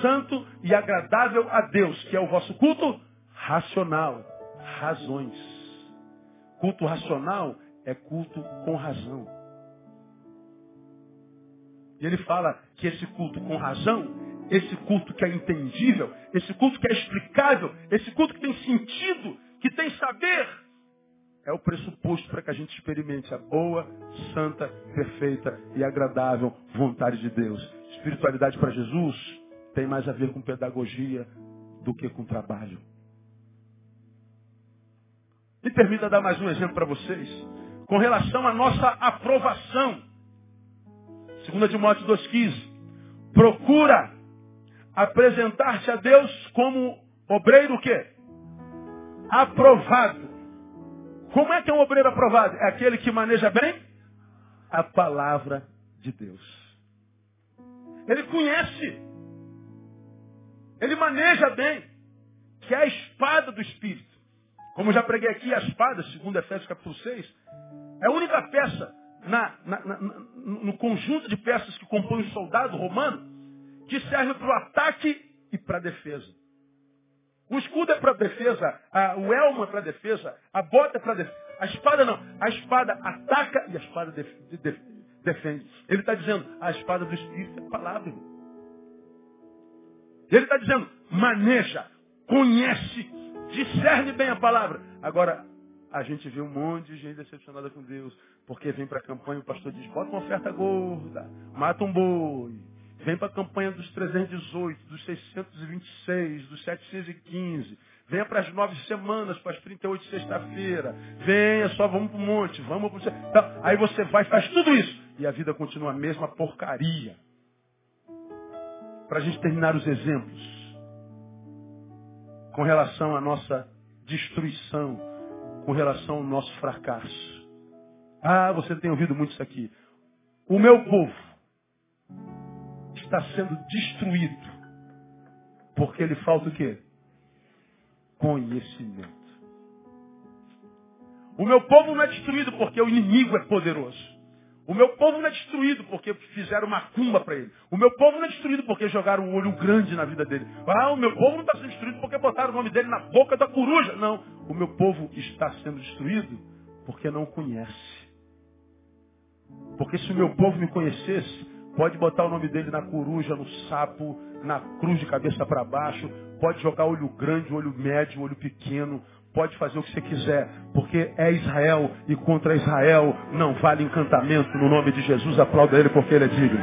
Speaker 1: santo e agradável a Deus, que é o vosso culto racional. Razões. Culto racional é culto com razão. E ele fala que esse culto com razão, esse culto que é entendível, esse culto que é explicável, esse culto que tem sentido, que tem saber, é o pressuposto para que a gente experimente a boa, santa, perfeita e agradável vontade de Deus. Espiritualidade para Jesus tem mais a ver com pedagogia do que com trabalho. Me permita dar mais um exemplo para vocês. Com relação à nossa aprovação. 2 Timóteo 2,15. Procura apresentar-te a Deus como obreiro o quê? Aprovado. Como é que é um obreiro aprovado? É aquele que maneja bem a palavra de Deus. Ele conhece. Ele maneja bem. Que é a espada do Espírito. Como já preguei aqui, a espada, segundo Efésios capítulo 6, é a única peça na, na, na, no conjunto de peças que compõem o soldado romano que serve para o ataque e para a defesa. O escudo é para defesa, a, o elmo é para defesa, a bota é para defesa. A espada não. A espada ataca e a espada def, defende. Ele está dizendo, a espada do Espírito é a palavra. Ele está dizendo, maneja, conhece, discerne bem a palavra. Agora, a gente vê um monte de gente decepcionada com Deus, porque vem para a campanha, o pastor diz, bota uma oferta gorda, mata um boi, Vem para a campanha dos 318, dos 626, dos 715. Venha para as nove semanas, para as 38 de sexta-feira. Venha, só vamos para o monte, vamos para o... Então, aí você vai, faz tudo isso. E a vida continua a mesma porcaria. Para a gente terminar os exemplos. Com relação à nossa destruição. Com relação ao nosso fracasso. Ah, você tem ouvido muito isso aqui. O meu povo está sendo destruído. Porque ele falta o quê? Conhecimento. O meu povo não é destruído porque o inimigo é poderoso. O meu povo não é destruído porque fizeram uma cumba para ele. O meu povo não é destruído porque jogaram um olho grande na vida dele. Ah, o meu povo não está sendo destruído porque botaram o nome dele na boca da coruja. Não. O meu povo está sendo destruído porque não conhece. Porque se o meu povo me conhecesse, Pode botar o nome dele na coruja, no sapo, na cruz de cabeça para baixo. Pode jogar olho grande, olho médio, olho pequeno. Pode fazer o que você quiser, porque é Israel e contra Israel não vale encantamento. No nome de Jesus, aplauda ele porque ele é digno.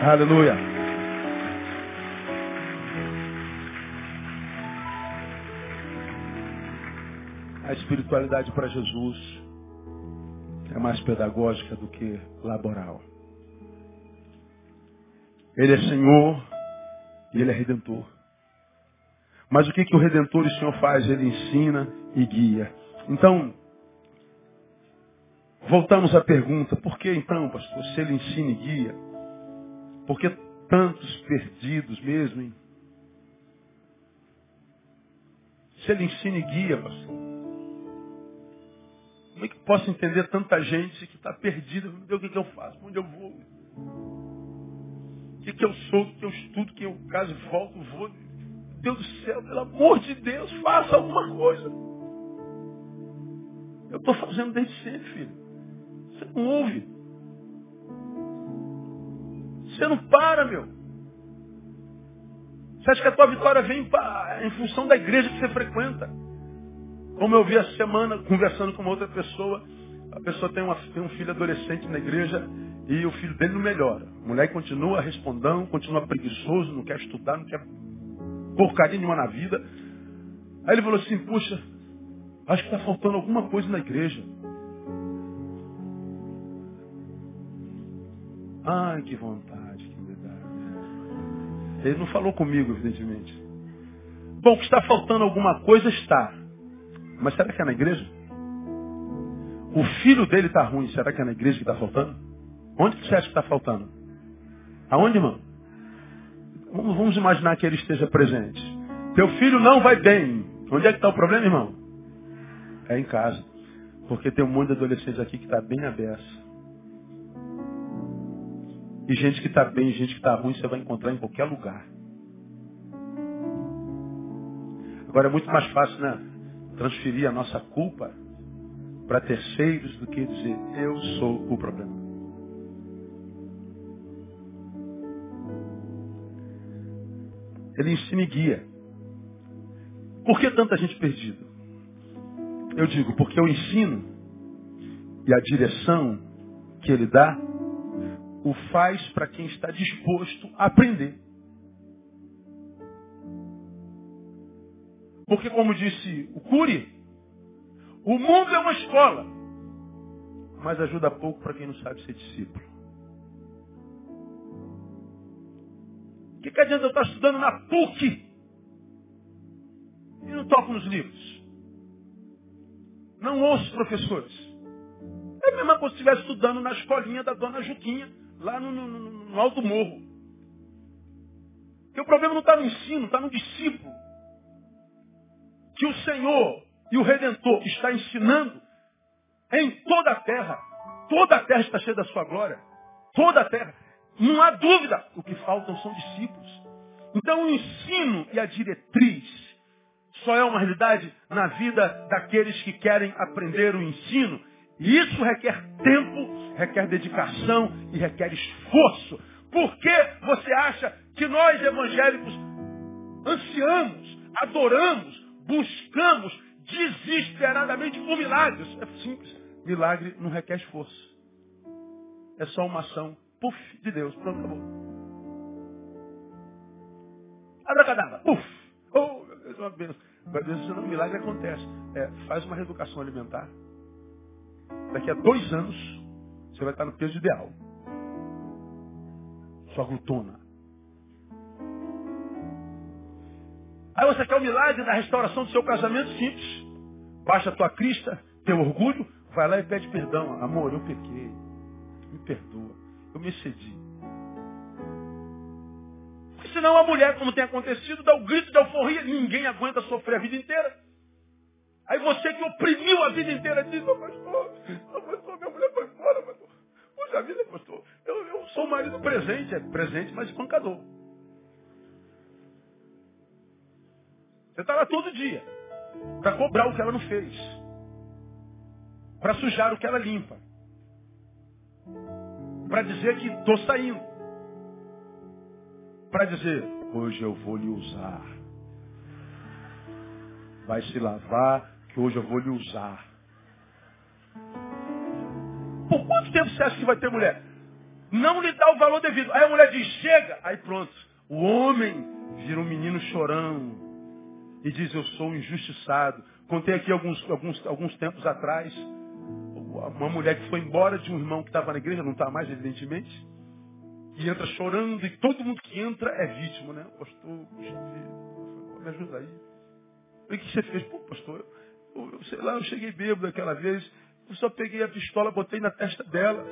Speaker 1: Aleluia. A espiritualidade para Jesus é mais pedagógica do que laboral. Ele é Senhor e Ele é Redentor. Mas o que, que o Redentor e o Senhor faz? Ele ensina e guia. Então, voltamos à pergunta, por que então, pastor, se Ele ensina e guia? Por que tantos perdidos mesmo? Hein? Se Ele ensina e guia, pastor. Como é que posso entender tanta gente que está perdida? Meu Deus, o que, que eu faço? Onde eu vou? que, que eu sou, o que eu estudo, que eu caso volto, vou. Deus do céu, pelo amor de Deus, faça alguma coisa. Eu estou fazendo desde sempre, filho. Você não ouve. Você não para, meu. Você acha que a tua vitória vem em função da igreja que você frequenta? Como eu vi essa semana, conversando com uma outra pessoa, a pessoa tem, uma, tem um filho adolescente na igreja e o filho dele não melhora. O moleque continua respondendo, continua preguiçoso, não quer estudar, não quer porcaria nenhuma na vida. Aí ele falou assim, puxa, acho que está faltando alguma coisa na igreja. Ai, que vontade que me dá. Ele não falou comigo, evidentemente. Bom, que está faltando alguma coisa está. Mas será que é na igreja? O filho dele está ruim, será que é na igreja que está faltando? Onde você acha que está faltando? Aonde, irmão? Vamos imaginar que ele esteja presente. Teu filho não vai bem. Onde é que está o problema, irmão? É em casa. Porque tem um monte de adolescentes aqui que está bem aberto. E gente que está bem, gente que está ruim, você vai encontrar em qualquer lugar. Agora é muito mais fácil, né? Transferir a nossa culpa para terceiros do que dizer eu sou o problema. Ele ensina e guia. Por que tanta gente perdida? Eu digo, porque o ensino e a direção que ele dá, o faz para quem está disposto a aprender. Porque, como disse o Cury, o mundo é uma escola, mas ajuda pouco para quem não sabe ser discípulo. O que, que adianta eu estar estudando na PUC e não toco nos livros? Não ouço professores. É a mesma coisa se estivesse estudando na escolinha da dona Juquinha, lá no, no, no alto morro. Porque o problema não está no ensino, está no discípulo. Que o Senhor e o Redentor está ensinando em toda a terra. Toda a terra está cheia da sua glória. Toda a terra. Não há dúvida. O que faltam são discípulos. Então o ensino e a diretriz só é uma realidade na vida daqueles que querem aprender o ensino e isso requer tempo, requer dedicação e requer esforço. Por que você acha que nós evangélicos ansiamos, adoramos, buscamos desesperadamente por milagres? É simples. Milagre não requer esforço. É só uma ação, puf, de Deus. Pronto, acabou. Abracadabra, puf. Oh, meu Deus, uma bênção. Vai senão o milagre acontece. É, faz uma reeducação alimentar. Daqui a dois anos, você vai estar no peso ideal. Sua glutona. Aí você quer o milagre da restauração do seu casamento simples. Baixa a tua crista, teu orgulho, vai lá e pede perdão. Amor, eu pequei. Me perdoa. Eu me excedi. Porque senão a mulher, como tem acontecido, dá o grito de euforia. Ninguém aguenta sofrer a vida inteira. Aí você que oprimiu a vida inteira diz, oh, pastor, oh, pastor, minha mulher foi embora, pastor. Puxa vida, pastor, eu, eu sou marido presente, é presente, mas espancador. Você está lá todo dia para cobrar o que ela não fez. Para sujar o que ela limpa. Para dizer que estou saindo. Para dizer, hoje eu vou lhe usar. Vai se lavar, que hoje eu vou lhe usar. Por quanto tempo você acha que vai ter mulher? Não lhe dá o valor devido. Aí a mulher diz, chega. Aí pronto. O homem vira um menino chorão. E diz, eu sou injustiçado. Contei aqui alguns, alguns, alguns tempos atrás. Uma mulher que foi embora de um irmão que estava na igreja, não está mais, evidentemente. E entra chorando, e todo mundo que entra é vítima, né? Pastor, me ajuda aí. O que você fez? Pô, pastor, eu, sei lá, eu cheguei bêbado aquela vez, eu só peguei a pistola, botei na testa dela.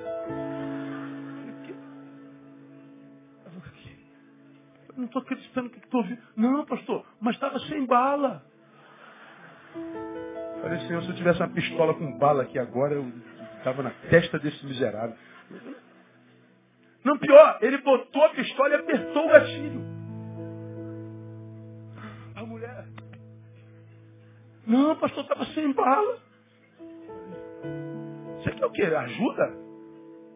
Speaker 1: Não estou acreditando que estou ouvindo. Não, pastor, mas estava sem bala. Falei, Senhor, se eu tivesse uma pistola com bala aqui agora, eu estava na testa desse miserável. Não, pior, ele botou a pistola e apertou o gatilho. A mulher, não, pastor, estava sem bala. Você quer o quê? Ajuda?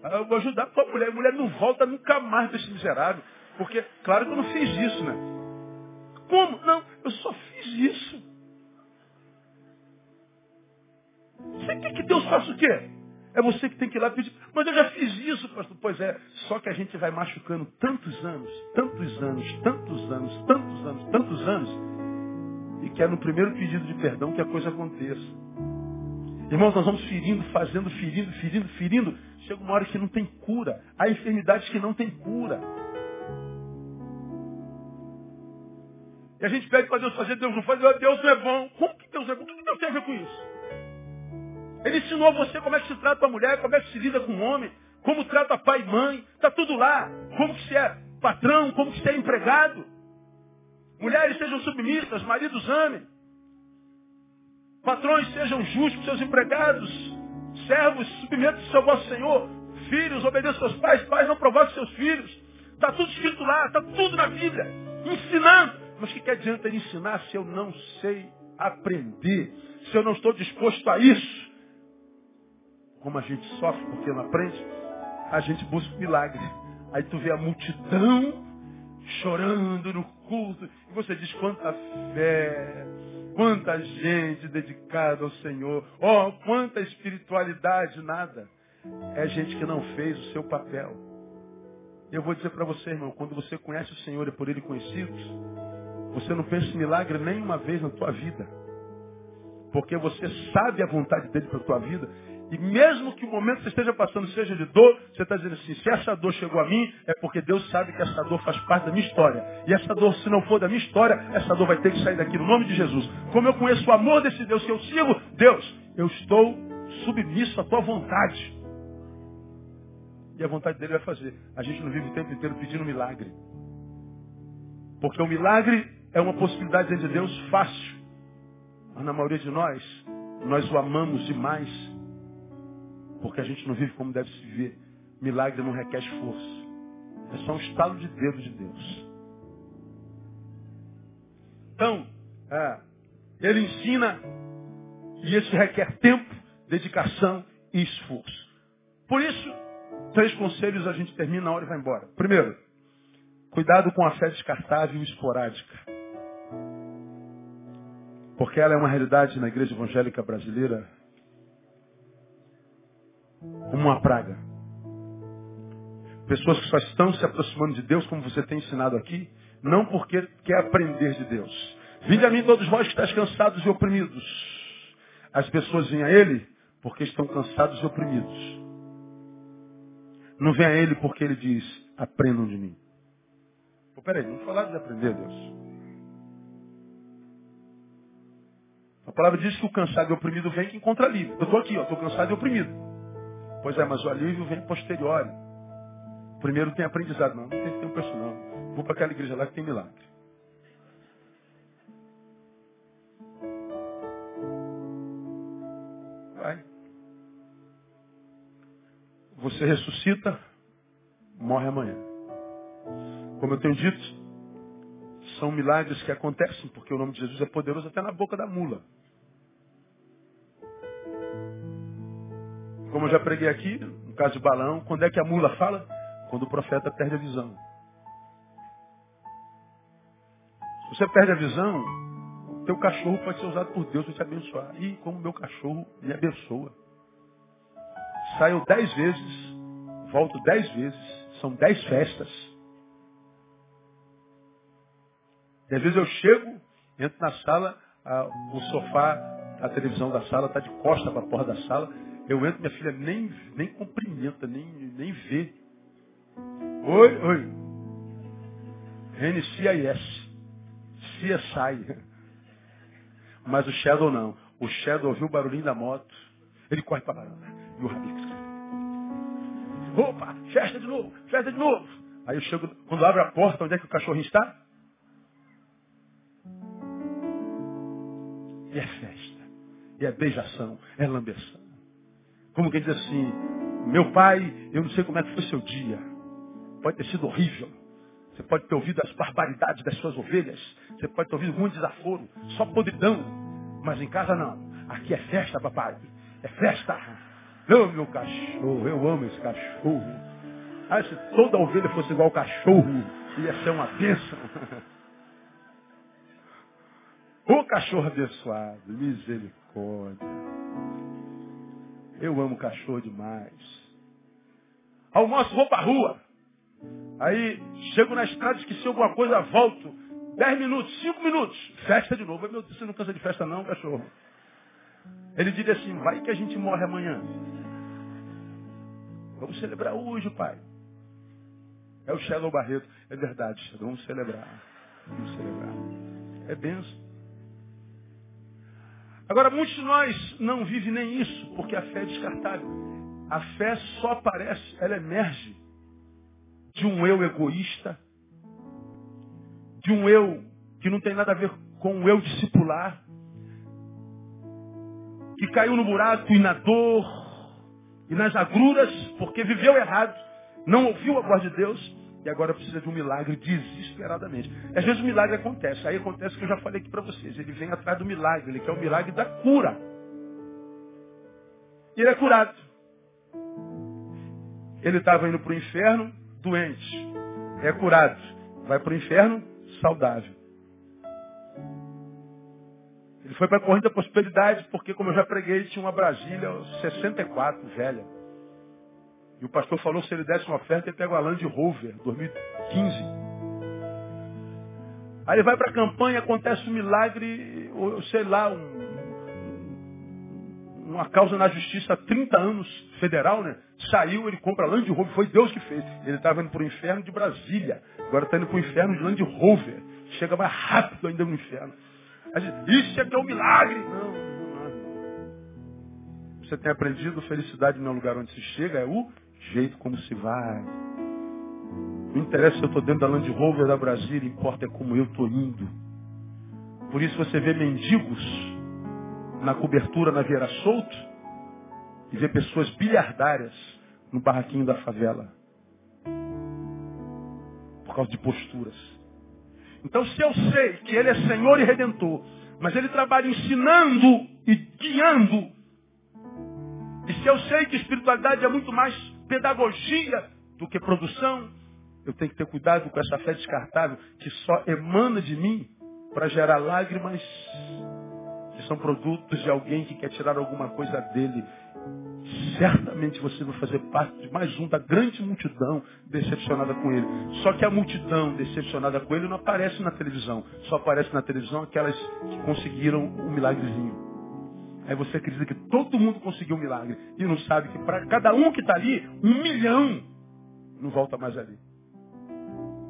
Speaker 1: Ah, eu vou ajudar a tua mulher. A mulher não volta nunca mais desse miserável. Porque, claro que eu não fiz isso, né? Como? Não, eu só fiz isso. Você quer que Deus faça o quê? É você que tem que ir lá pedir. Mas eu já fiz isso, pastor. Pois é, só que a gente vai machucando tantos anos, tantos anos, tantos anos, tantos anos, tantos anos, e quer no primeiro pedido de perdão que a coisa aconteça. Irmãos, nós vamos ferindo, fazendo, ferindo, ferindo, ferindo. Chega uma hora que não tem cura. Há enfermidades que não tem cura. E a gente pede para Deus fazer, Deus não faz, Deus não é bom. Como que Deus é bom? O que Deus tem a ver com isso? Ele ensinou você como é que se trata a mulher, como é que se lida com o homem, como trata pai e mãe. Está tudo lá. Como que se é patrão, como que se é empregado. Mulheres sejam submissas, maridos amem. Patrões sejam justos seus empregados. Servos, submetam-se ao vosso Senhor. Filhos, obedeçam seus pais. Pais, não provoquem seus filhos. Está tudo escrito lá, está tudo na Bíblia. Ensinando. Mas o que, que adianta ele ensinar se eu não sei aprender? Se eu não estou disposto a isso? Como a gente sofre porque não aprende, a gente busca milagre. Aí tu vê a multidão chorando no culto. E você diz quanta fé, quanta gente dedicada ao Senhor. Oh, quanta espiritualidade, nada. É gente que não fez o seu papel. Eu vou dizer para você, irmão, quando você conhece o Senhor e por Ele conhecidos, você não em milagre nem uma vez na tua vida. Porque você sabe a vontade dele para a tua vida e mesmo que o momento que você esteja passando seja de dor, você está dizendo assim, se essa dor chegou a mim, é porque Deus sabe que essa dor faz parte da minha história. E essa dor, se não for da minha história, essa dor vai ter que sair daqui no nome de Jesus. Como eu conheço o amor desse Deus que eu sigo, Deus, eu estou submisso à tua vontade. E a vontade dele vai fazer. A gente não vive o tempo inteiro pedindo milagre. Porque o milagre é uma possibilidade de Deus fácil. Mas na maioria de nós, nós o amamos demais porque a gente não vive como deve se viver. Milagre não requer esforço. É só um estalo de dedo de Deus. Então, é, ele ensina e isso requer tempo, dedicação e esforço. Por isso, três conselhos a gente termina na hora e vai embora. Primeiro, cuidado com a fé descartável e esporádica. Porque ela é uma realidade na igreja evangélica brasileira como uma praga. Pessoas que só estão se aproximando de Deus, como você tem ensinado aqui, não porque quer aprender de Deus. Vinde a mim todos vós que estáis cansados e oprimidos. As pessoas vêm a Ele porque estão cansados e oprimidos. Não vem a Ele porque Ele diz, aprendam de mim. Pô, peraí, vamos falar de aprender, Deus. A palavra diz que o cansado e oprimido vem que encontra alívio. Eu estou aqui, estou cansado e oprimido. Pois é, mas o alívio vem posterior. Primeiro tem aprendizado. Não, não tem tempo para isso não. Vou para aquela igreja lá que tem milagre. Vai. Você ressuscita, morre amanhã. Como eu tenho dito, são milagres que acontecem, porque o nome de Jesus é poderoso até na boca da mula. Como eu já preguei aqui, no caso de balão, quando é que a mula fala? Quando o profeta perde a visão. Se você perde a visão, teu cachorro pode ser usado por Deus para te abençoar. E como meu cachorro me abençoa. Saio dez vezes, volto dez vezes, são dez festas. E às vezes eu chego, entro na sala, a, o sofá, a televisão da sala está de costa para a porta da sala, eu entro, minha filha nem, nem cumprimenta, nem, nem vê. Oi, oi. NCIS. CSI. Mas o Shadow não. O Shadow ouviu o barulhinho da moto. Ele corre para lá. E o Rabix. Opa, festa de novo, festa de novo. Aí eu chego, quando abre a porta, onde é que o cachorrinho está? E é festa. E é beijação, é lambeção. Como quem diz assim, meu pai, eu não sei como é que foi seu dia. Pode ter sido horrível. Você pode ter ouvido as barbaridades das suas ovelhas. Você pode ter ouvido muito desaforo. Só podridão. Mas em casa não. Aqui é festa, papai. É festa. Ô, meu cachorro. Eu amo esse cachorro. Ah, se toda ovelha fosse igual ao cachorro, ia ser uma bênção. O cachorro abençoado. Misericórdia. Eu amo cachorro demais. Almoço, vou para a rua. Aí chego na estrada, esqueci alguma coisa, volto. Dez minutos, cinco minutos. Festa de novo. Meu Deus, você não cansa de festa não, cachorro. Ele diria assim, vai que a gente morre amanhã. Vamos celebrar hoje, pai. É o Shadow Barreto. É verdade, Shadow. Vamos celebrar. Vamos celebrar. É benção. Agora, muitos de nós não vivem nem isso, porque a fé é descartável. A fé só aparece, ela emerge de um eu egoísta, de um eu que não tem nada a ver com o eu discipular, que caiu no buraco e na dor e nas agruras, porque viveu errado, não ouviu a voz de Deus e agora precisa de um milagre desesperadamente. Às vezes o milagre acontece. Aí acontece o que eu já falei aqui para vocês. Ele vem atrás do milagre. Ele quer o milagre da cura. E ele é curado. Ele estava indo para o inferno doente. É curado. Vai para o inferno saudável. Ele foi para a corrente da prosperidade, porque, como eu já preguei, tinha uma Brasília 64, velha. E o pastor falou que se ele desse uma oferta, ele pega uma Land Rover, 2015. Aí ele vai para a campanha, acontece um milagre, ou sei lá, um, uma causa na justiça há 30 anos, federal, né? Saiu, ele compra Land Rover, foi Deus que fez. Ele estava indo para o inferno de Brasília, agora está indo para o inferno de Land Rover. Chega mais rápido ainda no inferno. Isso é que é um milagre. Não. Você tem aprendido, felicidade não é o lugar onde se chega, é o jeito como se vai. Não interessa se eu estou dentro da Land Rover da Brasília, importa é como eu estou indo. Por isso você vê mendigos na cobertura na Vieira Solto e vê pessoas bilhardárias no barraquinho da favela. Por causa de posturas. Então se eu sei que Ele é Senhor e Redentor, mas Ele trabalha ensinando e guiando, e se eu sei que espiritualidade é muito mais pedagogia do que produção, eu tenho que ter cuidado com essa fé descartável que só emana de mim para gerar lágrimas que são produtos de alguém que quer tirar alguma coisa dele. Certamente você vai fazer parte de mais um da grande multidão decepcionada com ele. Só que a multidão decepcionada com ele não aparece na televisão. Só aparece na televisão aquelas que conseguiram um milagrezinho. Aí você acredita que todo mundo conseguiu um milagre. E não sabe que para cada um que está ali, um milhão não volta mais ali.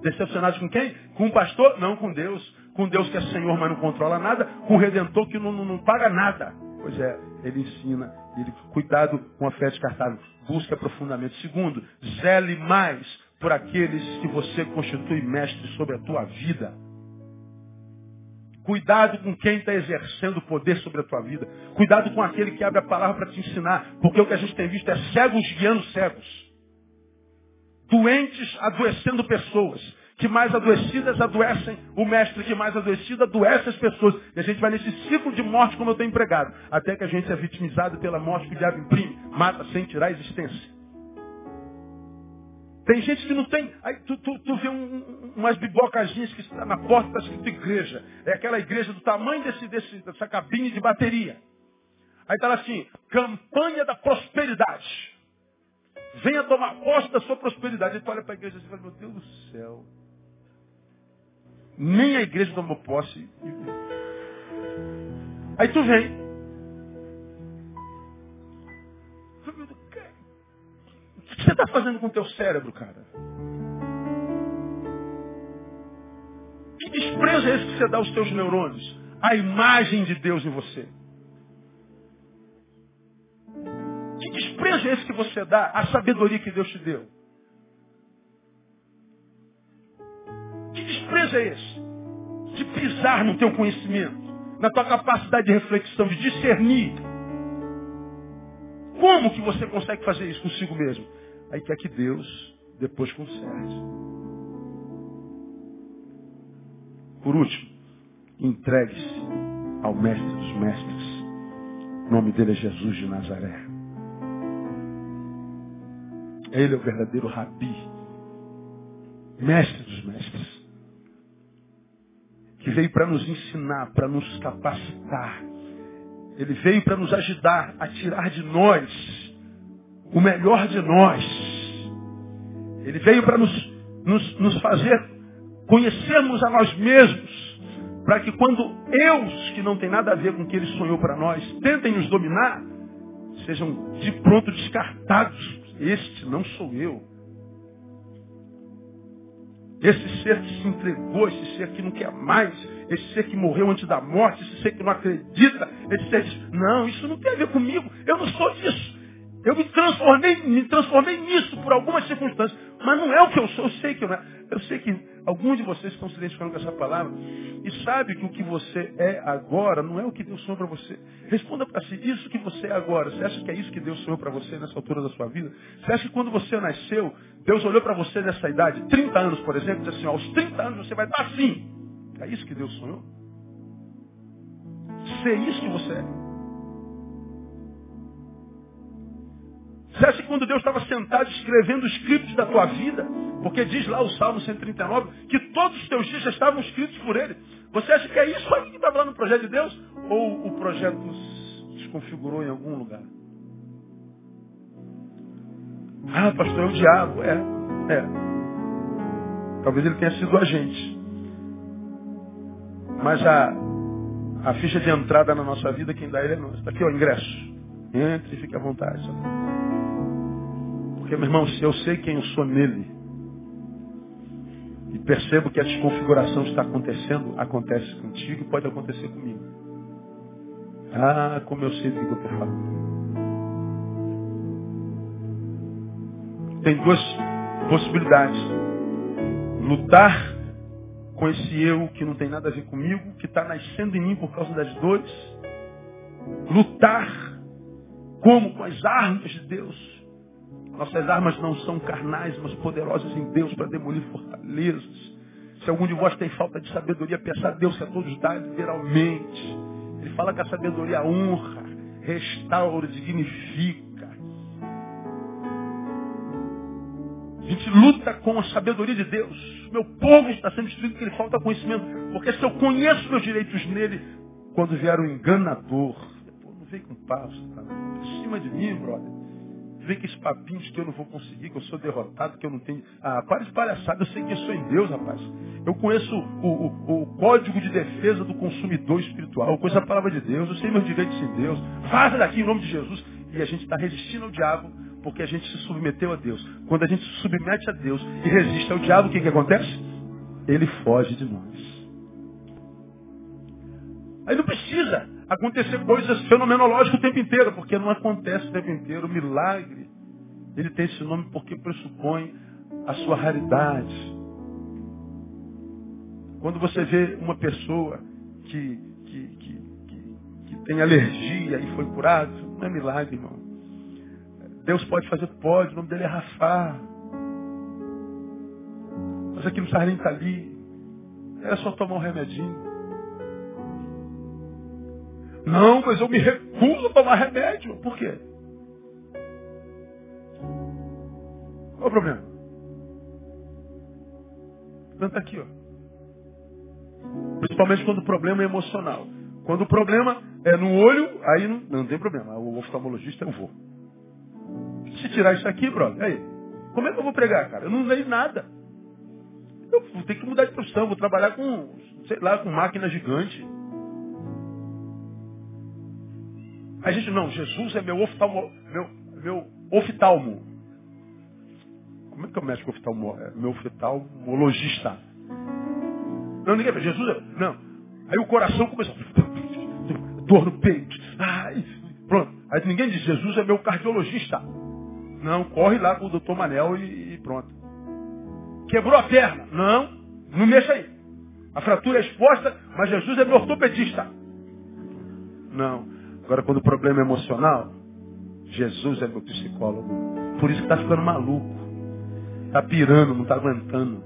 Speaker 1: Decepcionados com quem? Com o pastor? Não, com Deus. Com Deus que é Senhor, mas não controla nada. Com o Redentor que não, não, não paga nada. Pois é, ele ensina. Ele, cuidado com a fé descartável. Busque aprofundamento. Segundo, zele mais por aqueles que você constitui mestre sobre a tua vida. Cuidado com quem está exercendo poder sobre a tua vida. Cuidado com aquele que abre a palavra para te ensinar. Porque o que a gente tem visto é cegos guiando cegos. Doentes adoecendo pessoas que mais adoecidas adoecem o mestre, que mais adoecido adoece as pessoas. E a gente vai nesse ciclo de morte como eu tenho empregado. Até que a gente é vitimizado pela morte que o diabo imprime. Mata sem tirar a existência. Tem gente que não tem. Aí tu, tu, tu vê um, umas bibocazinhas que está na porta, está escrito igreja. É aquela igreja do tamanho desse, desse, dessa cabine de bateria. Aí está lá assim, campanha da prosperidade. Venha tomar posse da sua prosperidade. Aí tu olha para a igreja e fala, meu Deus do céu. Nem a igreja tomou posse. Aí tu vem. Você está fazendo com o teu cérebro, cara? Que desprezo é esse que você dá aos teus neurônios? A imagem de Deus em você. Que desprezo é esse que você dá à sabedoria que Deus te deu? desprezo é esse? De pisar no teu conhecimento, na tua capacidade de reflexão, de discernir. Como que você consegue fazer isso consigo mesmo? Aí quer que Deus depois conserte. Por último, entregue-se ao Mestre dos Mestres. O nome dele é Jesus de Nazaré. Ele é o verdadeiro rabi, mestre dos mestres que veio para nos ensinar, para nos capacitar. Ele veio para nos ajudar a tirar de nós o melhor de nós. Ele veio para nos, nos, nos fazer conhecermos a nós mesmos, para que quando eus, que não tem nada a ver com o que ele sonhou para nós, tentem nos dominar, sejam de pronto descartados. Este não sou eu. Esse ser que se entregou, esse ser que não quer mais, esse ser que morreu antes da morte, esse ser que não acredita, esse ser que diz, não, isso não tem a ver comigo, eu não sou disso. Eu me transformei, me transformei nisso por algumas circunstâncias. Mas não é o que eu sou, eu sei que eu não é. Eu sei que alguns de vocês estão se identificando com essa palavra e sabe que o que você é agora não é o que Deus sonhou para você. Responda para si, isso que você é agora, você acha que é isso que Deus sonhou para você nessa altura da sua vida? Você acha que quando você nasceu, Deus olhou para você nessa idade, 30 anos, por exemplo, e disse assim, aos 30 anos você vai estar assim. É isso que Deus sonhou? Ser isso que você é. Acha que quando Deus estava sentado escrevendo os escritos da tua vida, porque diz lá o Salmo 139, que todos os teus dias já estavam escritos por Ele. Você acha que é isso aí que estava lá no projeto de Deus? Ou o projeto se desconfigurou em algum lugar? Ah, pastor, é o diabo. É, é. Talvez ele tenha sido o agente. Mas a, a ficha de entrada na nossa vida, quem dá ele é nós. Está aqui, ó, ingresso. Entre e fique à vontade. Porque, meu irmão, se eu sei quem eu sou nele, e percebo que a desconfiguração está acontecendo, acontece contigo e pode acontecer comigo. Ah, como eu sei do que eu estou falando. Tem duas possibilidades. Lutar com esse eu que não tem nada a ver comigo, que está nascendo em mim por causa das dores. Lutar como? Com as armas de Deus. Nossas armas não são carnais, mas poderosas em Deus para demolir fortalezas. Se algum de vós tem falta de sabedoria, peça a Deus que a todos dá liberalmente. Ele fala que a sabedoria honra, restaura, dignifica. A gente luta com a sabedoria de Deus. Meu povo está sendo destruído porque ele falta conhecimento. Porque se eu conheço meus direitos nele, quando vier o enganador, não vem com passo, tá? Em cima de mim, brother. Vem com esse papinho de que eu não vou conseguir, que eu sou derrotado, que eu não tenho. Ah, para de palhaçada, eu sei que eu sou em Deus, rapaz. Eu conheço o, o, o, código de defesa do consumidor espiritual, eu conheço a palavra de Deus, eu sei meus direitos em Deus. Vaza daqui em nome de Jesus. E a gente está resistindo ao diabo porque a gente se submeteu a Deus. Quando a gente se submete a Deus e resiste ao diabo, o que, que acontece? Ele foge de nós. Aí não precisa acontecer coisas fenomenológicas o tempo inteiro, porque não acontece o tempo inteiro. O milagre, ele tem esse nome porque pressupõe a sua raridade. Quando você vê uma pessoa que, que, que, que, que tem alergia e foi curado, não é milagre, irmão. Deus pode fazer? Pode, o nome dele é Rafa. Mas aqui não precisava nem estar ali. Era só tomar um remedinho. Não, mas eu me recuso a tomar remédio. Por quê? Qual o problema? Não está aqui, ó. Principalmente quando o problema é emocional. Quando o problema é no olho, aí não, não tem problema. O oftalmologista eu vou. Se tirar isso aqui, brother, aí, como é que eu vou pregar, cara? Eu não leio nada. Eu vou ter que mudar de profissão, vou trabalhar com, sei lá, com máquina gigante. A gente, não, Jesus é meu oftalmo, meu, meu oftalmo. Como é que é o médico oftalmo? É meu oftalmologista. Não, ninguém fala, Jesus é, não. Aí o coração começa, dor no peito. Ai, pronto. Aí ninguém diz, Jesus é meu cardiologista. Não, corre lá com o doutor Manel e, e pronto. Quebrou a perna. Não, não mexa aí. A fratura é exposta, mas Jesus é meu ortopedista. Não. Agora, quando o problema é emocional, Jesus é meu psicólogo. Por isso que está ficando maluco. Está pirando, não está aguentando.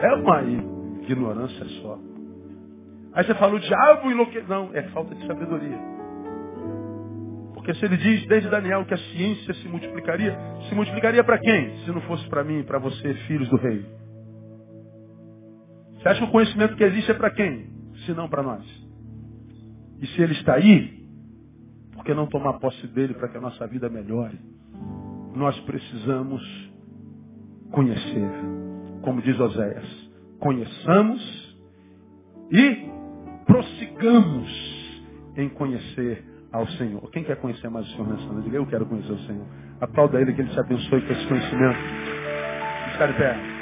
Speaker 1: É uma ignorância só. Aí você fala, o diabo enlouqueceu. Não, é falta de sabedoria. Porque se ele diz desde Daniel que a ciência se multiplicaria, se multiplicaria para quem? Se não fosse para mim, para você, filhos do rei. Você acha que o conhecimento que existe é para quem? Se não para nós. E se ele está aí, por que não tomar posse dele para que a nossa vida melhore? Nós precisamos conhecer. Como diz Oséias, conheçamos e prossigamos em conhecer ao Senhor. Quem quer conhecer mais o Senhor nessa noite? Eu quero conhecer o Senhor. Aplauda ele que ele te abençoe com esse conhecimento. Está de pé.